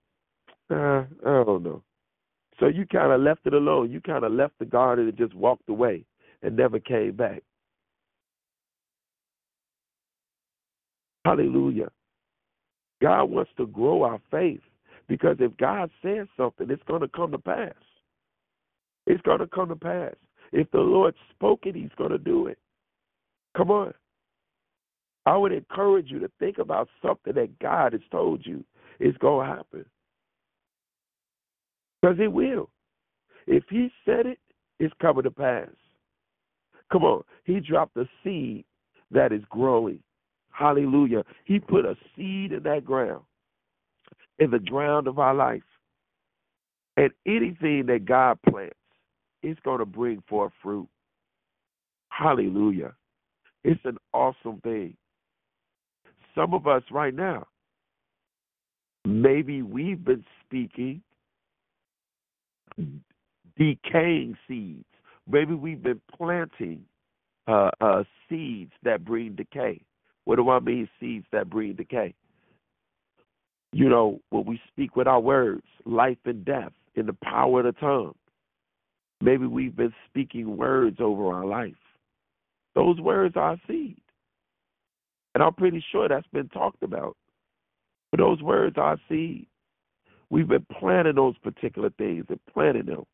uh, I don't know. So you kind of left it alone. You kind of left the garden and just walked away and never came back. Hallelujah. God wants to grow our faith because if God says something, it's going to come to pass. It's going to come to pass. If the Lord spoke it, He's going to do it. Come on. I would encourage you to think about something that God has told you is going to happen. Because it will. If He said it, it's coming to pass. Come on. He dropped a seed that is growing. Hallelujah. He put a seed in that ground, in the ground of our life. And anything that God plants, it's going to bring forth fruit. Hallelujah. It's an awesome thing. Some of us right now, maybe we've been speaking decaying seeds. Maybe we've been planting uh, uh, seeds that bring decay. What do I mean, seeds that bring decay? You know, when we speak with our words, life and death, in the power of the tongue. Maybe we've been speaking words over our life. Those words are seed. And I'm pretty sure that's been talked about. But those words are seed. We've been planting those particular things and planting them.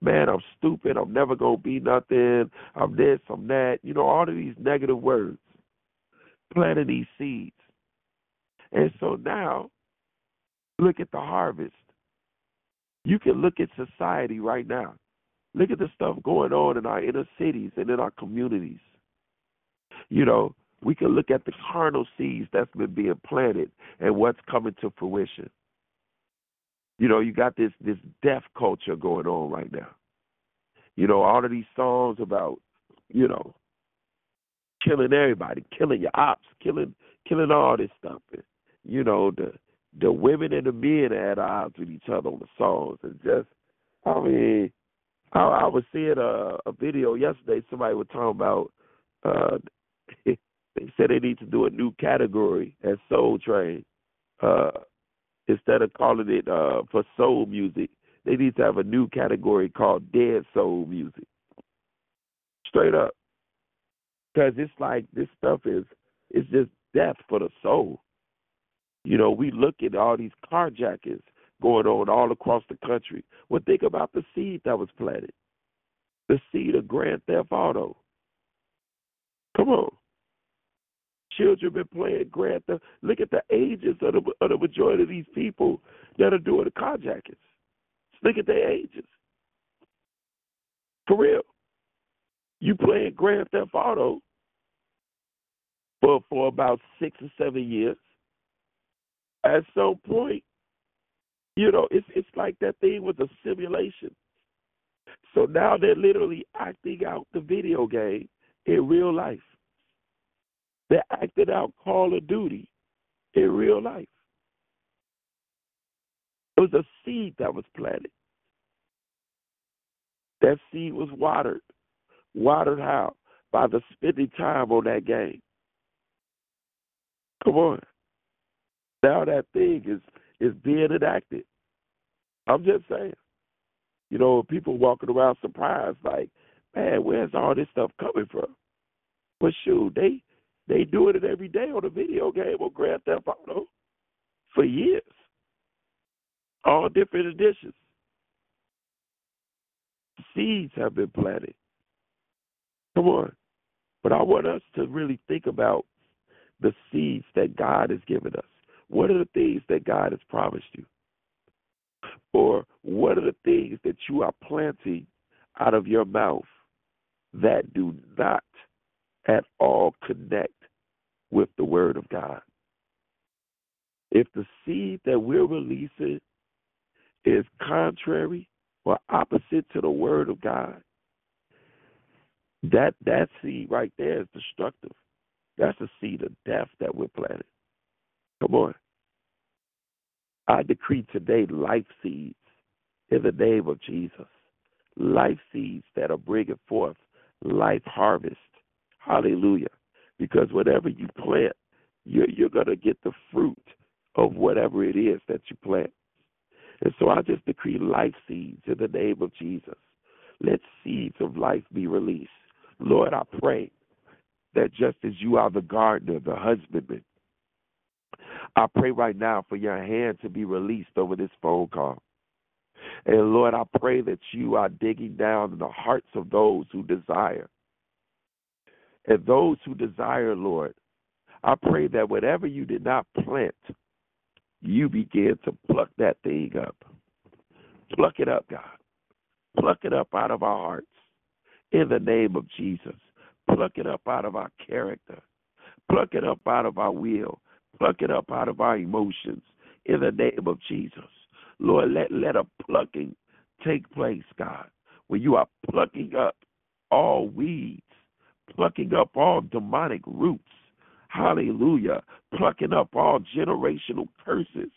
Man, I'm stupid. I'm never going to be nothing. I'm this, I'm that. You know, all of these negative words. Planting these seeds. And so now, look at the harvest. You can look at society right now. Look at the stuff going on in our inner cities and in our communities. You know, we can look at the carnal seeds that's been being planted and what's coming to fruition. You know, you got this this death culture going on right now. You know, all of these songs about, you know, killing everybody, killing your ops, killing killing all this stuff. And, you know, the the women and the men at odds with each other on the songs and just I mean I, I was seeing a, a video yesterday somebody was talking about uh they said they need to do a new category as Soul Train. Uh instead of calling it uh for soul music, they need to have a new category called dead soul music. Straight up. Because it's like this stuff is it's just death for the soul. You know, we look at all these carjackings going on all across the country. Well, think about the seed that was planted. The seed of Grand Theft Auto. Come on. Children been playing Grand Theft. Look at the ages of the, of the majority of these people that are doing the carjackings. Look at their ages. For real. You playing Grand Theft Auto for for about six or seven years. At some point, you know, it's it's like that thing was a simulation. So now they're literally acting out the video game in real life. They're acting out Call of Duty in real life. It was a seed that was planted. That seed was watered. Watered how? By the spending time on that game. Come on. Now that thing is is being enacted. I'm just saying. You know, people walking around surprised, like, man, where's all this stuff coming from? But shoot, they they doing it every day on a video game or Grand Theft Auto for years. All different editions. Seeds have been planted. Come on. But I want us to really think about the seeds that God has given us. What are the things that God has promised you? Or what are the things that you are planting out of your mouth that do not at all connect with the Word of God? If the seed that we're releasing is contrary or opposite to the Word of God, that that seed right there is destructive. That's a seed of death that we're planting. Come on. I decree today life seeds in the name of Jesus. Life seeds that are bringing forth life harvest. Hallelujah. Because whatever you plant, you're, you're going to get the fruit of whatever it is that you plant. And so I just decree life seeds in the name of Jesus. Let seeds of life be released. Lord, I pray that just as you are the gardener, the husbandman, I pray right now for your hand to be released over this phone call. And Lord, I pray that you are digging down in the hearts of those who desire. And those who desire, Lord, I pray that whatever you did not plant, you begin to pluck that thing up. Pluck it up, God. Pluck it up out of our hearts in the name of Jesus. Pluck it up out of our character. Pluck it up out of our will. Pluck it up out of our emotions in the name of Jesus. Lord, let, let a plucking take place, God, where you are plucking up all weeds, plucking up all demonic roots. Hallelujah. Plucking up all generational curses,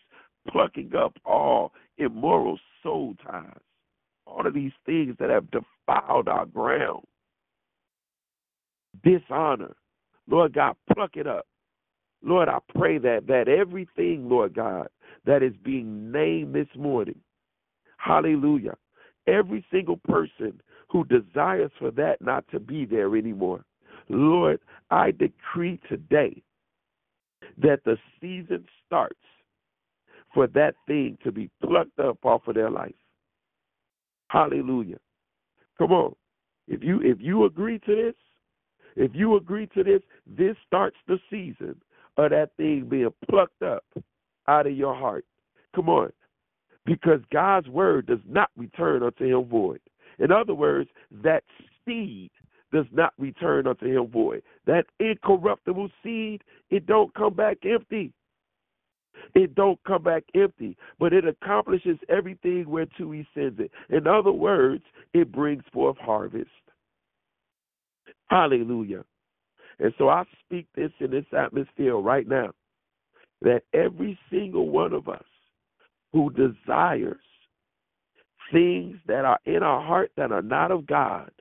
plucking up all immoral soul ties, all of these things that have defiled our ground. Dishonor. Lord God, pluck it up. Lord, I pray that that everything, Lord God, that is being named this morning, hallelujah, every single person who desires for that not to be there anymore, Lord, I decree today that the season starts for that thing to be plucked up off of their life. Hallelujah. Come on. If you if you agree to this, if you agree to this, this starts the season of that thing being plucked up out of your heart. Come on. Because God's word does not return unto him void. In other words, that seed does not return unto him void. That incorruptible seed, it don't come back empty. It don't come back empty, but it accomplishes everything whereto he sends it. In other words, it brings forth harvest. Hallelujah. And so I speak this in this atmosphere right now that every single one of us who desires things that are in our heart that are not of God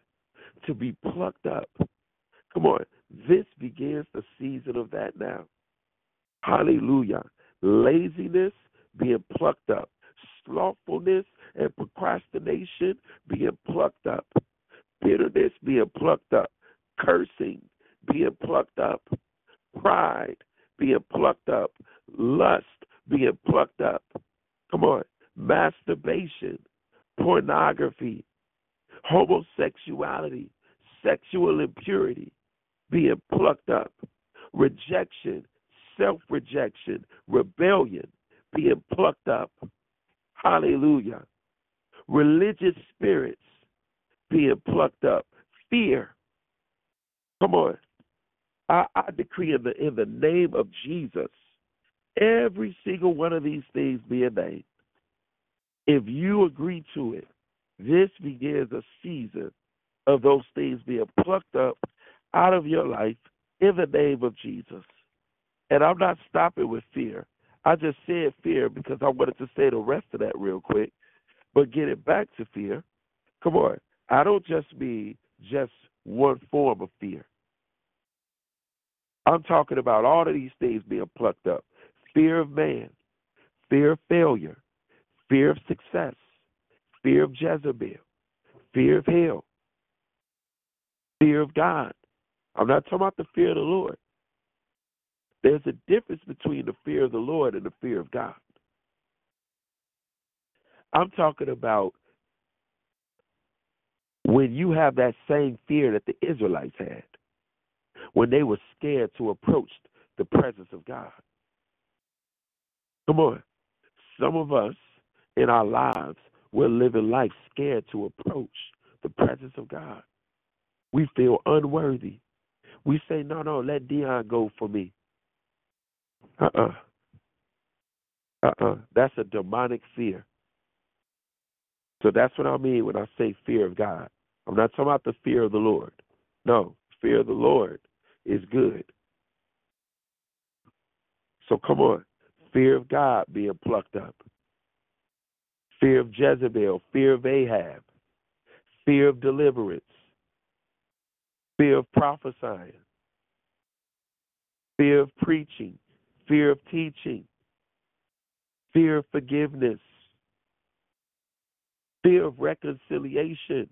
to be plucked up. Come on, this begins the season of that now. Hallelujah. Laziness being plucked up, slothfulness and procrastination being plucked up, bitterness being plucked up, cursing being plucked up, pride being plucked up, lust being plucked up. Come on, masturbation, pornography, homosexuality, sexual impurity being plucked up, rejection, self rejection, rebellion being plucked up. Hallelujah. Religious spirits being plucked up, fear. Come on. I, I decree in the in the name of Jesus, every single one of these things being named. If you agree to it, this begins a season of those things being plucked up out of your life in the name of Jesus. And I'm not stopping with fear. I just said fear because I wanted to say the rest of that real quick. But get it back to fear. Come on. I don't just mean just one form of fear. I'm talking about all of these things being plucked up fear of man, fear of failure, fear of success, fear of Jezebel, fear of hell, fear of God. I'm not talking about the fear of the Lord. There's a difference between the fear of the Lord and the fear of God. I'm talking about when you have that same fear that the Israelites had, when they were scared to approach the presence of God. Come on. Some of us in our lives, we're living life scared to approach the presence of God. We feel unworthy. We say, no, no, let Dion go for me. Uh uh-uh. uh. Uh uh. That's a demonic fear. So that's what I mean when I say fear of God. I'm not talking about the fear of the Lord. No, fear of the Lord is good. So come on. Fear of God being plucked up. Fear of Jezebel, fear of Ahab, fear of deliverance, fear of prophesying, fear of preaching, fear of teaching, fear of forgiveness, fear of reconciliation,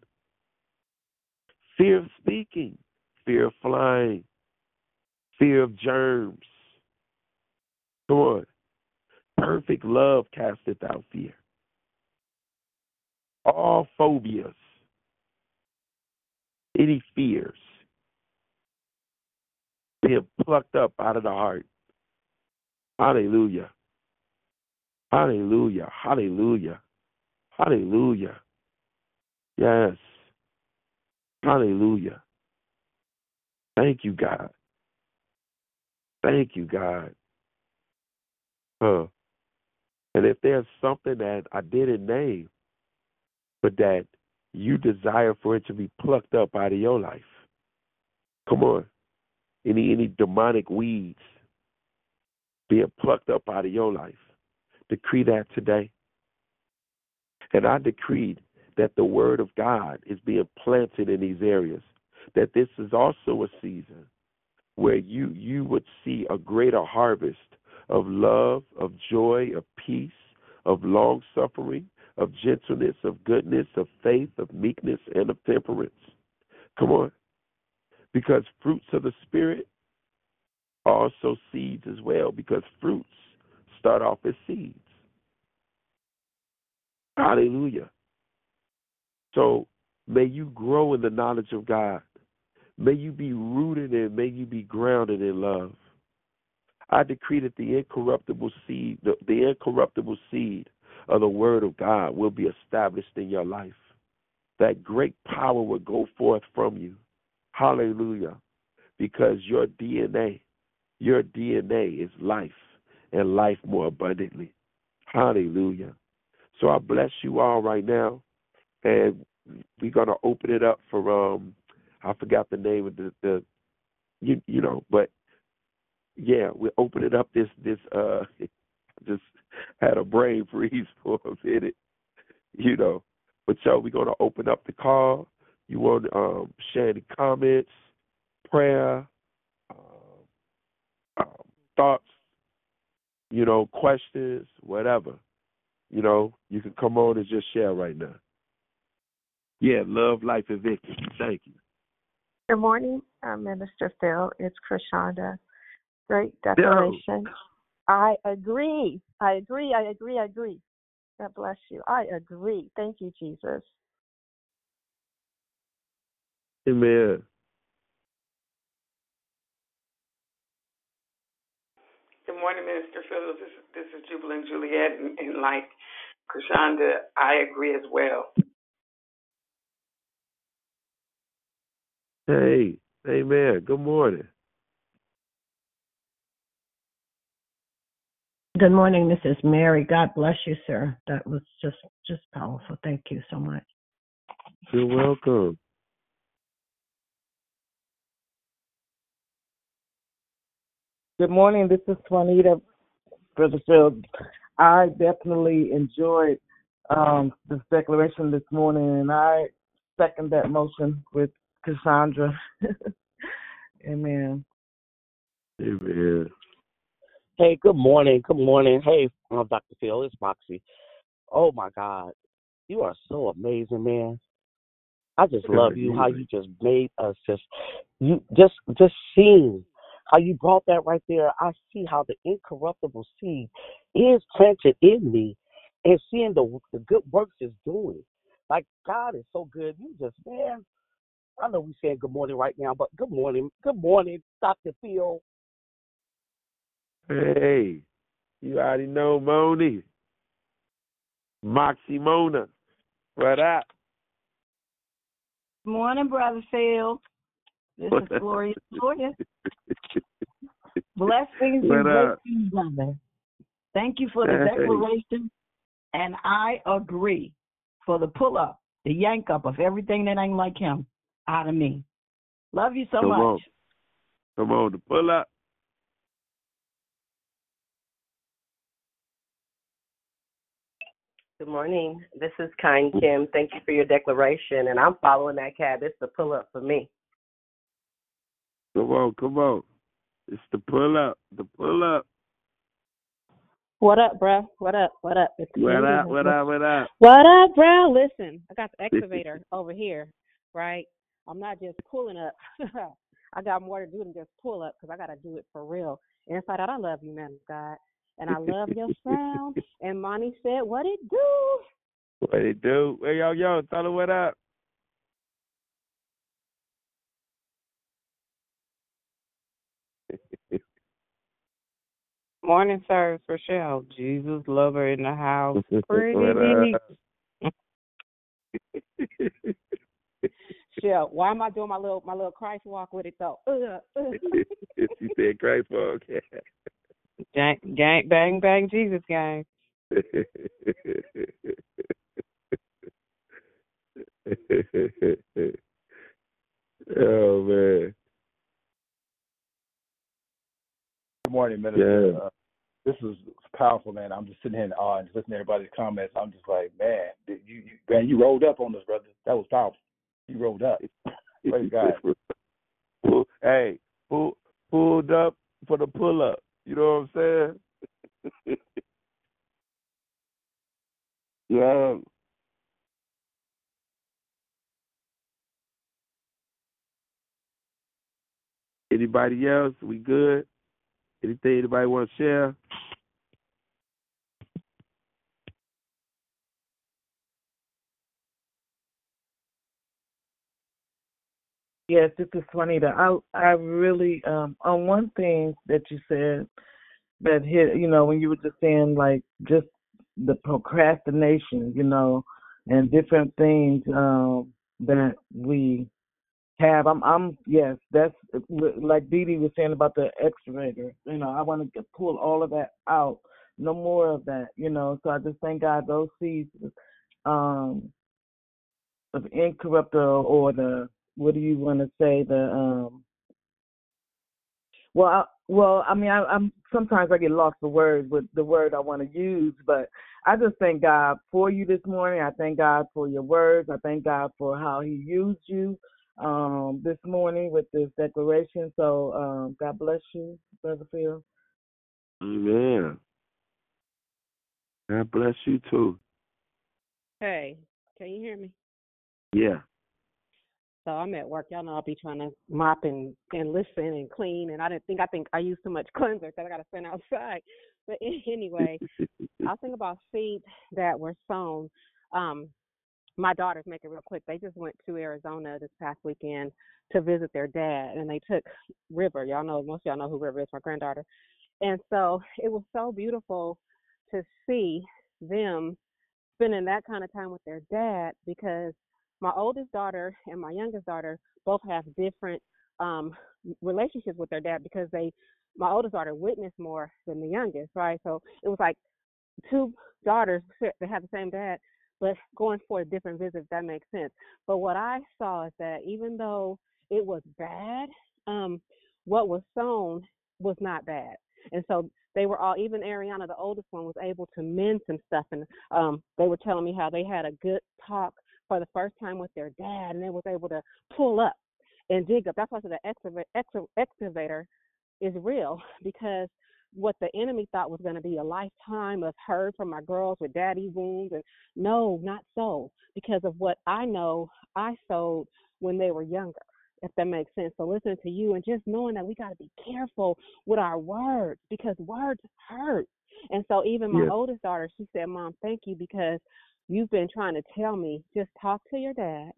fear of speaking, fear of flying, fear of germs. Come on. Perfect love casteth out fear. All phobias, any fears, being plucked up out of the heart. Hallelujah. Hallelujah. Hallelujah. Hallelujah. Yes. Hallelujah. Thank you, God. Thank you, God. Huh. And if there's something that I didn't name, but that you desire for it to be plucked up out of your life, come on. Any any demonic weeds being plucked up out of your life, decree that today. And I decreed that the word of God is being planted in these areas. That this is also a season where you you would see a greater harvest of love, of joy, of peace, of long suffering, of gentleness, of goodness, of faith, of meekness, and of temperance. Come on. Because fruits of the Spirit are also seeds as well, because fruits start off as seeds. Hallelujah. So may you grow in the knowledge of God. May you be rooted and may you be grounded in love. I decree that the incorruptible seed, the, the incorruptible seed of the word of God will be established in your life. That great power will go forth from you. Hallelujah. Because your DNA, your DNA is life and life more abundantly. Hallelujah. So I bless you all right now. And we're gonna open it up for um I forgot the name of the, the you you know, but yeah, we open it up this this uh just had a brain freeze for a minute, you know. But so we're gonna open up the call. You want to um share any comments, prayer, um, um, thoughts, you know, questions, whatever. You know, you can come on and just share right now. Yeah, love, life, and victory. Thank you. Good morning, uh, Minister Phil. It's Krishanda. Great declaration. I agree. I agree. I agree. I agree. God bless you. I agree. Thank you, Jesus. Amen. Good morning, Minister Phillips. This, this is Jubilant Juliet, and, and like Krishanda, I agree as well. Hey, amen. Good morning. Good morning, Mrs. Mary. God bless you, sir. That was just just powerful. Thank you so much. You're welcome. Good morning. This is Juanita Brotherfield. I definitely enjoyed um, this declaration this morning, and I second that motion with Cassandra. Amen. Amen. Hey, good morning. Good morning. Hey, uh, Dr. Phil, it's Moxie. Oh my God, you are so amazing, man. I just love you. How you just made us just you just just seeing how you brought that right there. I see how the incorruptible seed is planted in me, and seeing the the good works is doing. Like God is so good. You just man. I know we saying good morning right now, but good morning, good morning, Dr. Phil. Hey, you already know Moni. Moxie Mona. What up? Morning, Brother Phil. This is Gloria Gloria. Blessings What and blessings, brother. Thank you for the Hey. declaration. And I agree for the pull up, the yank up of everything that ain't like him out of me. Love you so Come much. on. Come on, to pull up. Good morning. This is Kind Kim. Thank you for your declaration, and I'm following that cab. It's the pull up for me. Come on, come on. It's the pull up. The pull up. What up, bruh? What up? What up? It's What me. up? What up? What up? What up, bro? Listen, I got the excavator over here, right? I'm not just pulling up. I got more to do than just pull up because I got to do it for real. Inside out, I love you, man of God. And I love your sound. And Monty said, what it do? What it do? Hey, yo, yo, tell her what up. Morning service, Rochelle. Jesus lover in the house. Pretty What deep. Shell, why am I doing my little my little Christ walk with it though? Uh, uh. she said Christ folk. Gang, gang, bang, bang, Jesus gang. oh man. Good morning, Minister. Yeah. Uh, this is powerful, man. I'm just sitting here in awe and just listening to everybody's comments. I'm just like, man, did you, you man, you rolled up on us, brother. That was powerful. You rolled up. Praise God. Hey, pull, pulled up for the pull up. You know what I'm saying? yeah. Anybody else? We good? Anything anybody want to share? Yes, this is Juanita. I I really um on one thing that you said that hit you know when you were just saying like just the procrastination you know and different things um that we have. I'm I'm yes that's like Dee Dee was saying about the excavator. You know I want to get pull all of that out. No more of that. You know so I just thank God those seeds um of incorruptible or the what do you want to say the um well I, well I mean I, I'm sometimes I get lost for words with the word I want to use but I just thank God for you this morning I thank God for your words I thank God for how he used you um this morning with this declaration so um God bless you brother Phil Amen. God bless you too. Hey, can you hear me? Yeah. So I'm at work. Y'all know I'll be trying to mop and, and listen and clean. And I didn't think I think I used too much cleanser because I got to stand outside. But anyway, I was thinking about seeds that were sown. Um, my daughters make it real quick. They just went to Arizona this past weekend to visit their dad, and they took River. Y'all know most of y'all know who River is, my granddaughter. And so it was so beautiful to see them spending that kind of time with their dad because my oldest daughter and my youngest daughter both have different um relationships with their dad because they my oldest daughter witnessed more than the youngest, right? So it was like two daughters that have the same dad, but going for a different visit, that makes sense. But what I saw is that even though it was bad, um, what was sown was not bad. And so they were all even Ariana, the oldest one, was able to mend some stuff and um they were telling me how they had a good talk for the first time with their dad and they was able to pull up and dig up. That's why I said the excava- excavator is real because what the enemy thought was going to be a lifetime of hurt from my girls with daddy wounds and no, not so because of what I know I sowed when they were younger. If that makes sense. So listening to you and just knowing that we got to be careful with our words because words hurt. And so even my Yes. oldest daughter, she said, "Mom, thank you because you've been trying to tell me just talk to your dad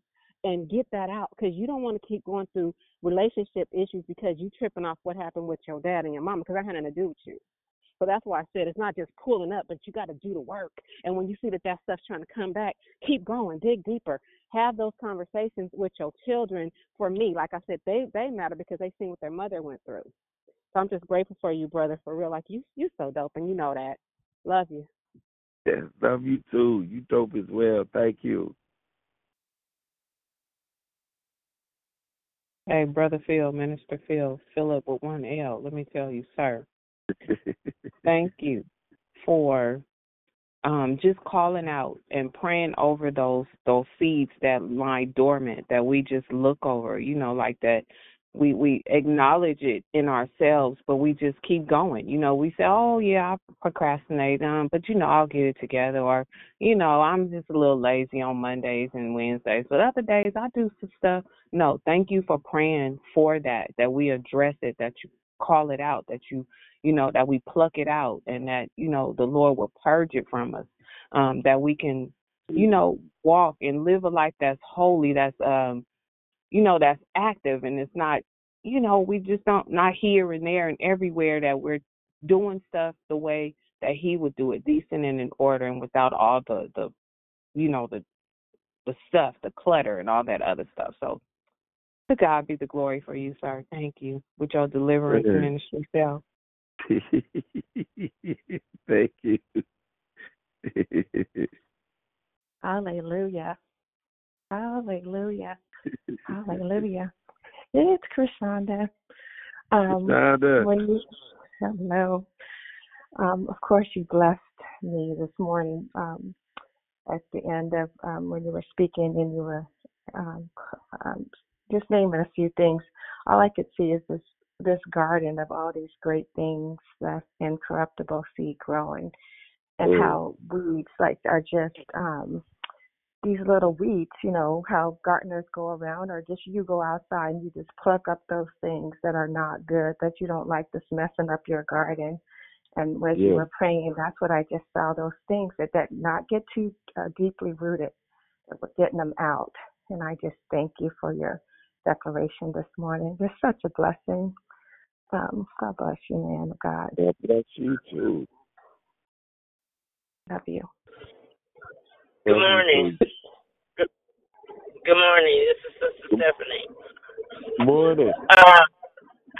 and get that out because you don't want to keep going through relationship issues because you tripping off what happened with your dad and your mama because that had nothing to do with you. So that's why I said it's not just pulling up, but you got to do the work. And when you see that that stuff's trying to come back, keep going, dig deeper, have those conversations with your children. For me, like I said, they they matter because they seen what their mother went through. So I'm just grateful for you, brother, for real. Like you, you so dope, and you know that. Love you. Yes, love you too. You dope as well. Thank you. Hey, brother Phil, Minister Phil, Philip with one L. Let me tell you, sir. Thank you for um just calling out and praying over those those seeds that lie dormant that we just look over, you know, like that we we acknowledge it in ourselves, but we just keep going. You know, we say, "Oh yeah, I procrastinate, um, but you know, I'll get it together," or you know, I'm just a little lazy on Mondays and Wednesdays, but other days I do some stuff. No, thank you for praying for that. That we address it. That you call it out. That you, you know, that we pluck it out, and that you know the Lord will purge it from us. Um, that we can, you know, walk and live a life that's holy. That's um you know, that's active and it's not, you know, we just don't, not here and there and everywhere that we're doing stuff the way that he would do it, decent and in order and without all the, the, you know, the, the stuff, the clutter and all that other stuff. So to God be the glory for you, sir. Thank you with your deliverance Amen. ministry self. Thank you. Hallelujah. Hallelujah. Hallelujah. It's Krishanda. Um, Krishanda. you, hello. Um, of course, you blessed me this morning um, at the end of um, when you were speaking and you were um, um, just naming a few things. All I could see is this this garden of all these great things that's incorruptible seed growing, and Mm. how weeds like are just um, these little weeds, you know, how gardeners go around or just you go outside and you just pluck up those things that are not good, that you don't like that's messing up your garden. And as you were praying, that's what I just saw those things that, that not get too uh, deeply rooted, but getting them out. And I just thank you for your declaration this morning. You're such a blessing. Um, God bless you, man of God. God bless you too. Love you. Good morning. Good, morning. This is Sister Stephanie. Good morning. Uh,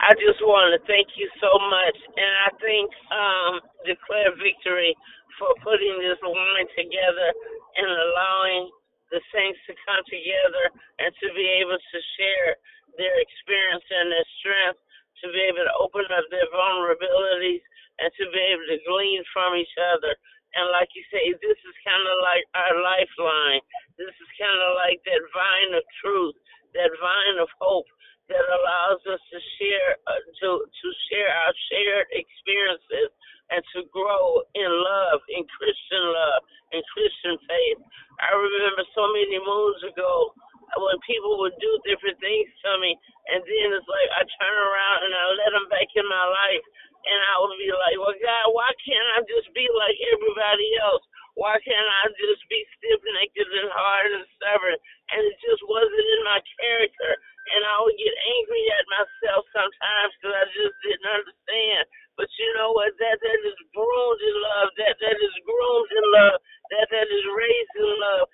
I just want to thank you so much, and I thank um, Declare Victory for putting this line together and allowing the saints to come together and to be able to share their experience and their strength, to be able to open up their vulnerabilities, and to be able to glean from each other. And like you say, this is kind of like our lifeline. This is kind of like that vine of truth, that vine of hope that allows us to share uh, to to share our shared experiences and to grow in love, in Christian love, in Christian faith. I remember so many moons ago when people would do different things to me, and then it's like I turn around and I let them back in my life, and I would be like, "Well, God, why can't I just be like everybody else? Why can't I just be stiff-necked and hard and stubborn?" And it just wasn't in my character, and I would get angry at myself sometimes because I just didn't understand. But you know what? That that is groomed in love. That that is groomed in love. That that is raised in love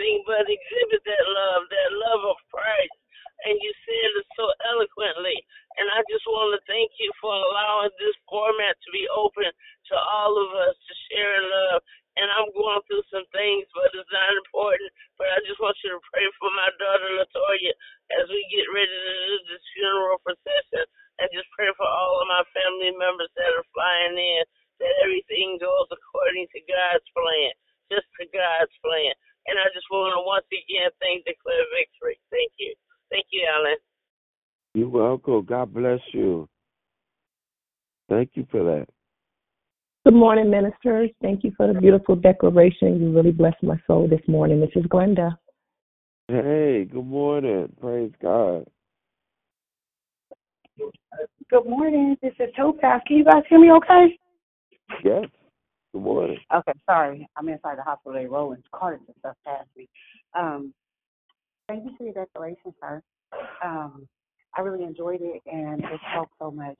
thing but exhibit that love, that love of Christ. And you said it so eloquently. And I just want to thank you for allowing this format to be open to all of us to share in love. And I'm going through some things, but it's not important. But I just want you to pray for my daughter Latoya as we get ready to do this funeral procession, and just pray for all of my family members that are flying in, that everything goes according to God's plan, just to God's plan. And I just want to once again thank Declare Victory. Thank you. Thank you, Alan. You're welcome. God bless you. Thank you for that. Good morning, ministers. Thank you for the beautiful declaration. You really blessed my soul this morning. This is Glenda. Hey, good morning. Praise God. Good morning. This is Topaz. Can you guys hear me okay? Yes. Good morning. Okay, sorry. I'm inside the hospital. They rolling carts and stuff past me. Um, thank you for your declaration, sir. Um, I really enjoyed it and it helped so much.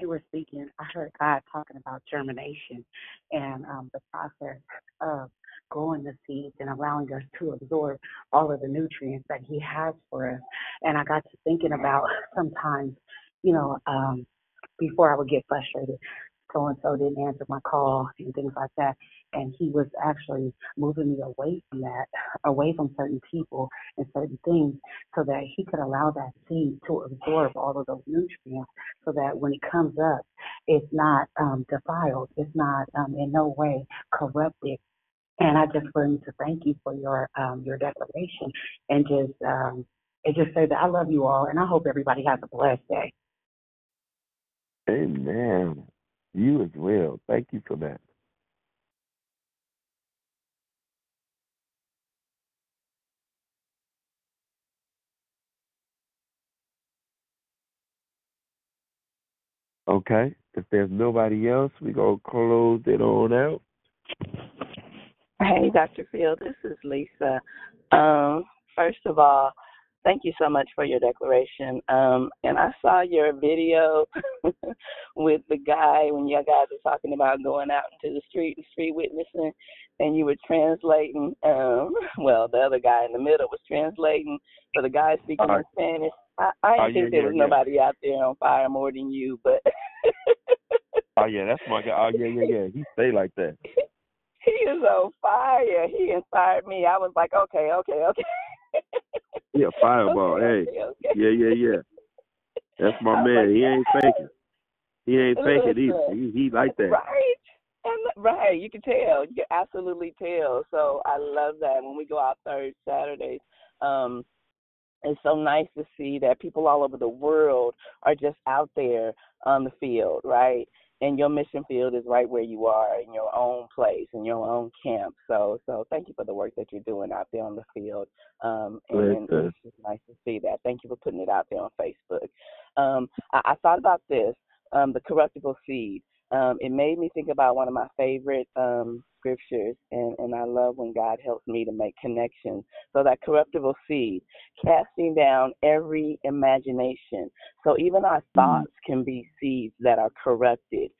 You were speaking. I heard God talking about germination and um, the process of growing the seeds and allowing us to absorb all of the nutrients that He has for us. And I got to thinking about sometimes, you know, um, before I would get frustrated, so and so didn't answer my call and things like that. And he was actually moving me away from that, away from certain people and certain things, so that he could allow that seed to absorb all of those nutrients, so that when it comes up, it's not um, defiled, it's not um, in no way corrupted. And I just wanted to thank you for your um, your declaration and just um, and just say that I love you all, and I hope everybody has a blessed day. Amen. You as well. Thank you for that. Okay. If there's nobody else, we're gonna close it on out. Hey, Dr. Phil, this is Lisa. Um, first of all, thank you so much for your declaration. Um, and I saw your video with the guy when you guys were talking about going out into the street and street witnessing, and you were translating. Um, well, the other guy in the middle was translating for the guy speaking Uh, in Spanish. I, I oh, didn't yeah, think there yeah, was yeah. nobody out there on fire more than you, but Oh yeah, that's my guy. Oh yeah, yeah, yeah. He stay like that. he is on fire. He inspired me. I was like, okay, okay, okay. Yeah, fireball. Okay, Hey. okay, okay. Yeah, yeah, yeah. That's my man. He ain't faking. He ain't faking either. He he like that. Right. And right, you can tell. You can absolutely tell. So I love that when we go out third Saturdays. Um, it's so nice to see that people all over the world are just out there on the field, right? And your mission field is right where you are in your own place, in your own camp. So, so thank you for the work that you're doing out there on the field. Um, and, and it's just nice to see that. Thank you for putting it out there on Facebook. Um, I, I thought about this, um, the corruptible seed. Um, it made me think about one of my favorite um, scriptures, and, and I love when God helps me to make connections. So that corruptible seed, casting down every imagination. So even our mm. thoughts can be seeds that are corrupted.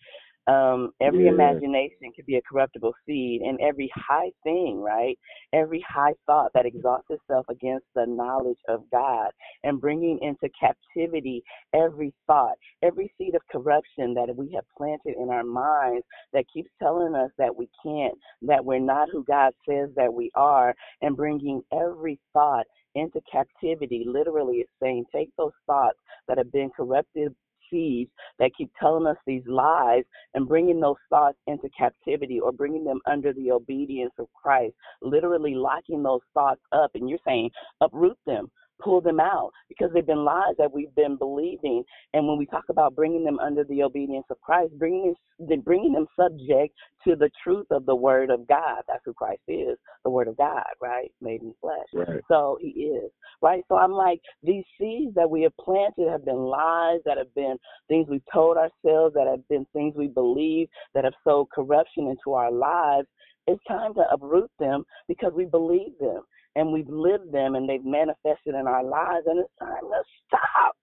Um, every Yeah. imagination can be a corruptible seed, and every high thing, right? Every high thought that exalts itself against the knowledge of God, and bringing into captivity every thought, every seed of corruption that we have planted in our minds that keeps telling us that we can't, that we're not who God says that we are, and bringing every thought into captivity. Literally, it's saying, take those thoughts that have been corrupted seeds that keep telling us these lies and bringing those thoughts into captivity or bringing them under the obedience of Christ, literally locking those thoughts up. And you're saying, uproot them, pull them out because they've been lies that we've been believing. And when we talk about bringing them under the obedience of Christ, bringing them, bringing them subject to the truth of the Word of God. That's who Christ is, the Word of God, right? Made in flesh. Right. So He is, right? So I'm like, these seeds that we have planted have been lies, that have been things we've told ourselves, that have been things we believe, that have sowed corruption into our lives. It's time to uproot them because we believe them and we've lived them and they've manifested in our lives, and it's time to stop.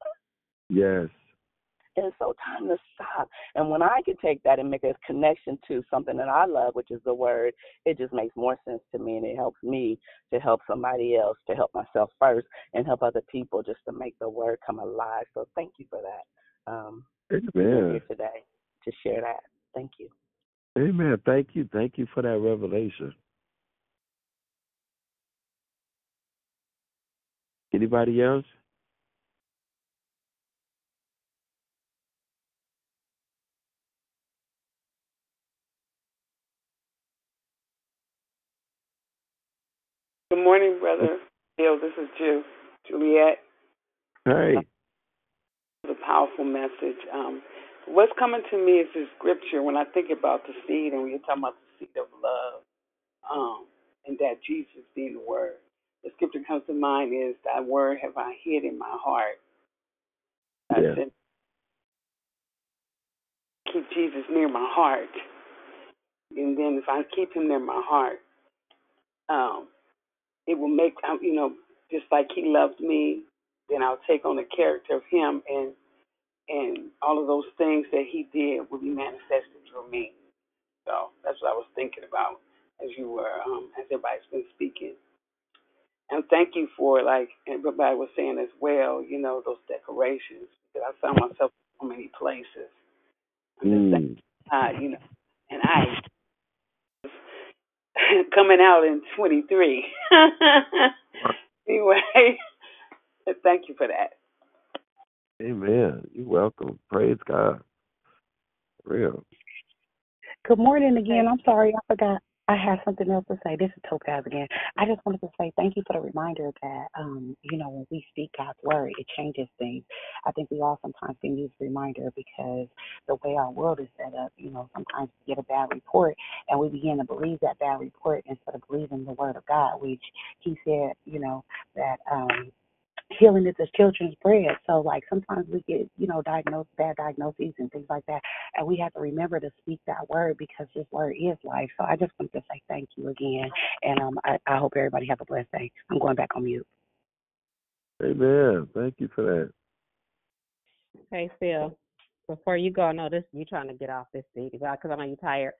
Yes. It's so time to stop. And when I can take that and make a connection to something that I love, which is the word, it just makes more sense to me and it helps me to help somebody else, to help myself first, and help other people just to make the word come alive. So thank you for that. Um, Amen. here today to share that. Thank you. Amen. Thank you. Thank you for that revelation. Anybody else? Good morning, brother. Bill, this is Ju, Juliet. Hey. A powerful message. Um, what's coming to me is this scripture when I think about the seed, and when you're talking about the seed of love, um, and that Jesus being the Word. The scripture comes to mind is, "Thy word have I hid in my heart." I Yeah. said, keep Jesus near my heart, and then if I keep Him near my heart, um, it will make um, you know just like He loved me. Then I'll take on the character of Him, and and all of those things that He did will be manifested through me. So that's what I was thinking about as you were, um, as everybody's been speaking. And thank you for like everybody was saying as well, you know, those decorations. Because I found myself in so many places. Mm. Uh, you know, and I coming out in 23. anyway, thank you for that. Amen. You're welcome. Praise God. Real. Good morning again. I'm sorry, I forgot. I have something else to say. This is Topaz again. I just wanted to say thank you for the reminder that, um, you know, when we speak God's word, it changes things. I think we all sometimes can use reminder because the way our world is set up, you know, sometimes we get a bad report and we begin to believe that bad report instead of believing the word of God, which He said, you know, that um, healing is the children's bread. So like sometimes we get, you know, diagnosed bad diagnoses and things like that. And we have to remember to speak that word because this word is life. So I just want to say thank you again. And um I, I hope everybody have a blessed day. I'm going back on mute. Amen. Thank you for that. Hey, Phil, before you go, I know this you trying to get off this seat because I know you're tired.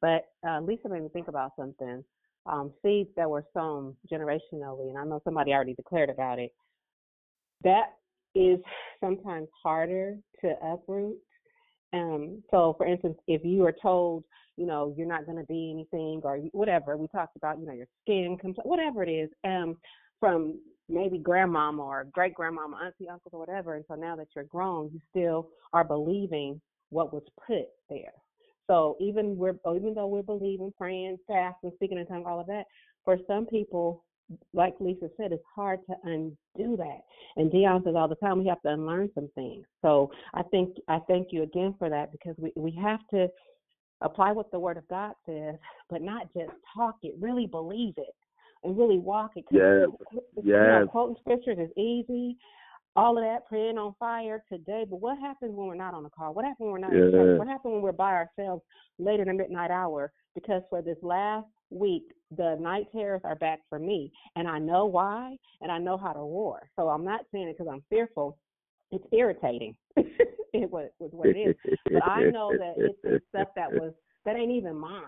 But uh, Lisa made me think about something. Um, seeds that were sown generationally, and I know somebody already declared about it. That is sometimes harder to uproot. Um, so, for instance, if you are told, you know, you're not going to be anything or whatever, we talked about, you know, your skin, compl- whatever it is, um, from maybe grandmama or great grandmama, auntie, uncles, or whatever. And so now that you're grown, you still are believing what was put there. So even we're even though we're believing, praying, fasting, speaking in tongues, all of that, for some people, like Lisa said, it's hard to undo that. And Dion says all the time we have to unlearn some things. So I think I thank you again for that because we we have to apply what the Word of God says, but not just talk it, really believe it and really walk it. Yes. You know, Yes. quoting scriptures is easy. All of that praying on fire today, but what happens when we're not on the call? What happens when we're not in church? What happens when we're by ourselves later in the midnight hour? Because for this last week, the night terrors are back for me, and I know why, and I know how to war. So I'm not saying it because I'm fearful. It's irritating. it was, was what it is. But I know that it's some stuff that was that ain't even mine,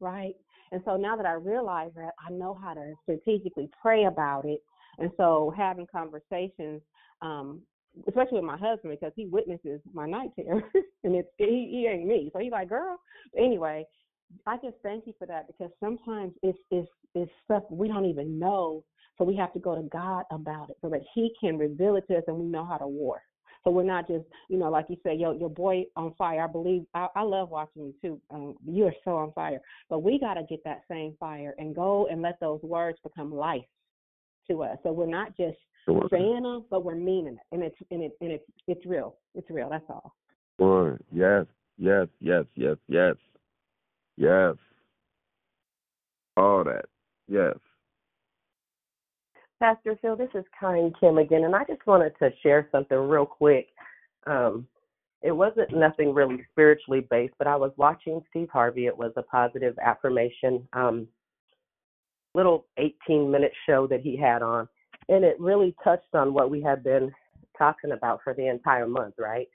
right? And so now that I realize that, I know how to strategically pray about it. And so having conversations, um, especially with my husband, because he witnesses my night terror, and it's he, he ain't me, so he's like, "Girl." Anyway, I just thank you for that because sometimes it's it's it's stuff we don't even know, so we have to go to God about it so that He can reveal it to us, and we know how to war. So we're not just, you know, like you said, yo, your boy on fire. I believe I, I love watching you too. Um, you are so on fire. But we got to get that same fire and go and let those words become life to us. So we're not just Sure. saying them, but we're meaning it, and it's and it and it's it's real. It's real. That's all. Sure. Yes. Yes. Yes. Yes. Yes. Yes. All that. Yes. Pastor Phil, this is Kind Kim again, and I just wanted to share something real quick. Um, it wasn't nothing really spiritually based, but I was watching Steve Harvey. It was a positive affirmation, um, little 18 minute show that he had on, and it really touched on what we had been talking about for the entire month, right?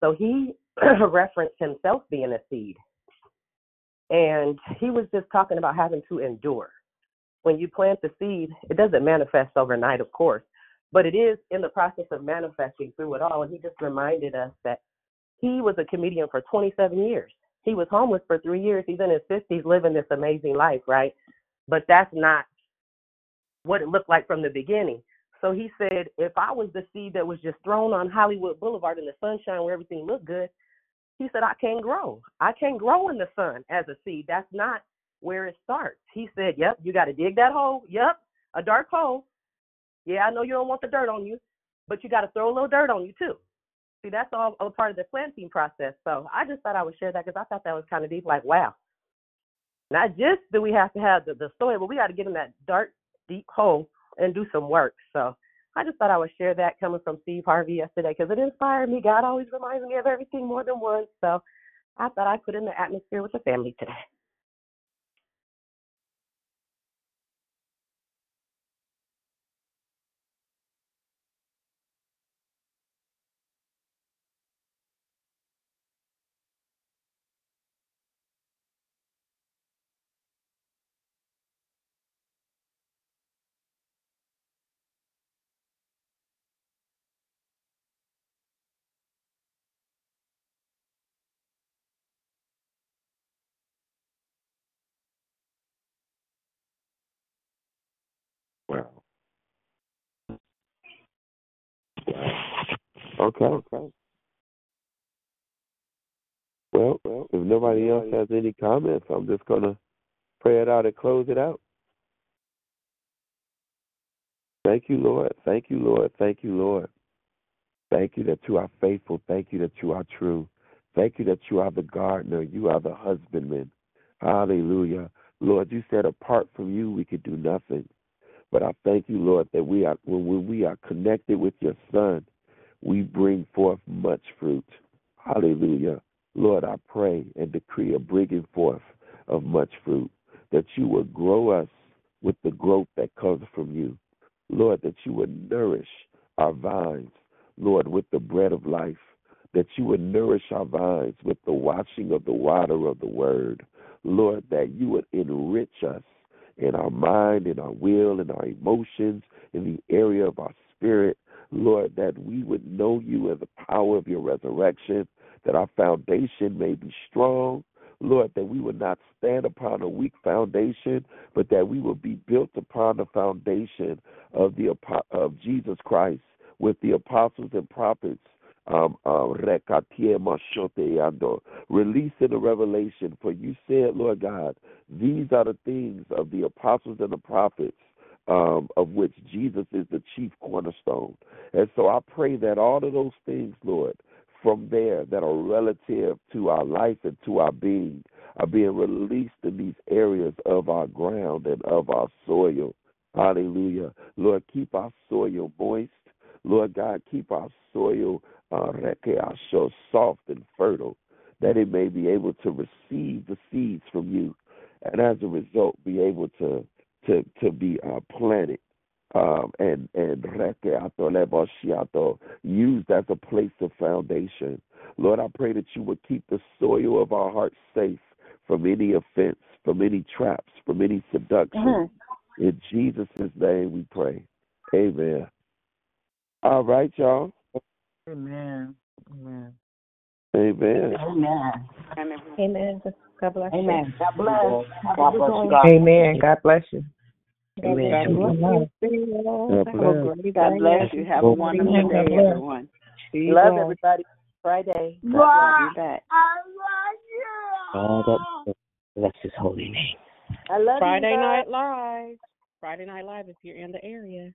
So he referenced himself being a seed, and he was just talking about having to endure when you plant the seed, it doesn't manifest overnight, of course, but it is in the process of manifesting through it all. And he just reminded us that he was a comedian for 27 years. He was homeless for three years. He's in his 50s living this amazing life, right? But that's not what it looked like from the beginning. So he said, if I was the seed that was just thrown on Hollywood Boulevard in the sunshine where everything looked good, he said, I can't grow. I can't grow in the sun as a seed. That's not where it starts. He said, Yep, you got to dig that hole. Yep, a dark hole. Yeah, I know you don't want the dirt on you, but you got to throw a little dirt on you too. See, that's all a part of the planting process. So I just thought I would share that because I thought that was kind of deep. Like, wow. Not just do we have to have the, the soil, but we got to get in that dark, deep hole and do some work. So I just thought I would share that coming from Steve Harvey yesterday because it inspired me. God always reminds me of everything more than once. So I thought I'd put in the atmosphere with the family today. Wow. Okay. Okay. Well, well, if nobody else has any comments, I'm just gonna Pray it out and close it out. Thank you, Lord. Thank you, Lord. Thank you, Lord. Thank you that you are faithful. Thank you that you are true. Thank you that you are the gardener. You are the husbandman. Hallelujah. Lord, you said apart from you, we could do nothing. But I thank you, Lord, that we are when we are connected with your Son, we bring forth much fruit. Hallelujah. Lord, I pray and decree a bringing forth of much fruit, that you would grow us with the growth that comes from you. Lord, that you would nourish our vines, Lord, with the bread of life, that you would nourish our vines with the washing of the water of the word. Lord, that you would enrich us in our mind, in our will, in our emotions, in the area of our spirit. Lord, that we would know you and the power of your resurrection, that our foundation may be strong. Lord, that we would not stand upon a weak foundation, but that we would be built upon the foundation of the of Jesus Christ with the apostles and prophets um, uh, releasing the revelation. For you said, Lord God, these are the things of the apostles and the prophets, um, of which Jesus is the chief cornerstone. And so I pray that all of those things, Lord, from there that are relative to our life and to our being are being released in these areas of our ground and of our soil. Hallelujah. Lord, keep our soil moist. Lord God, keep our soil uh, so soft and fertile that it may be able to receive the seeds from you, and as a result, be able to to to be uh, planted um, and and used as a place of foundation. Lord, I pray that you would keep the soil of our hearts safe from any offense, from any traps, from any seduction. Mm-hmm. In Jesus' name we pray. Amen. All right, y'all. Amen. Amen. Amen. Amen. Amen. God bless you. Amen. God bless. God bless you. God Amen. God bless you. Amen. God bless you. God Have a bless. great God bless you. Have a wonderful day, everyone. Love everybody. Friday. God bless you back. God bless his holy name. I love Friday you. Night Live. Friday Night Live if you're in the area.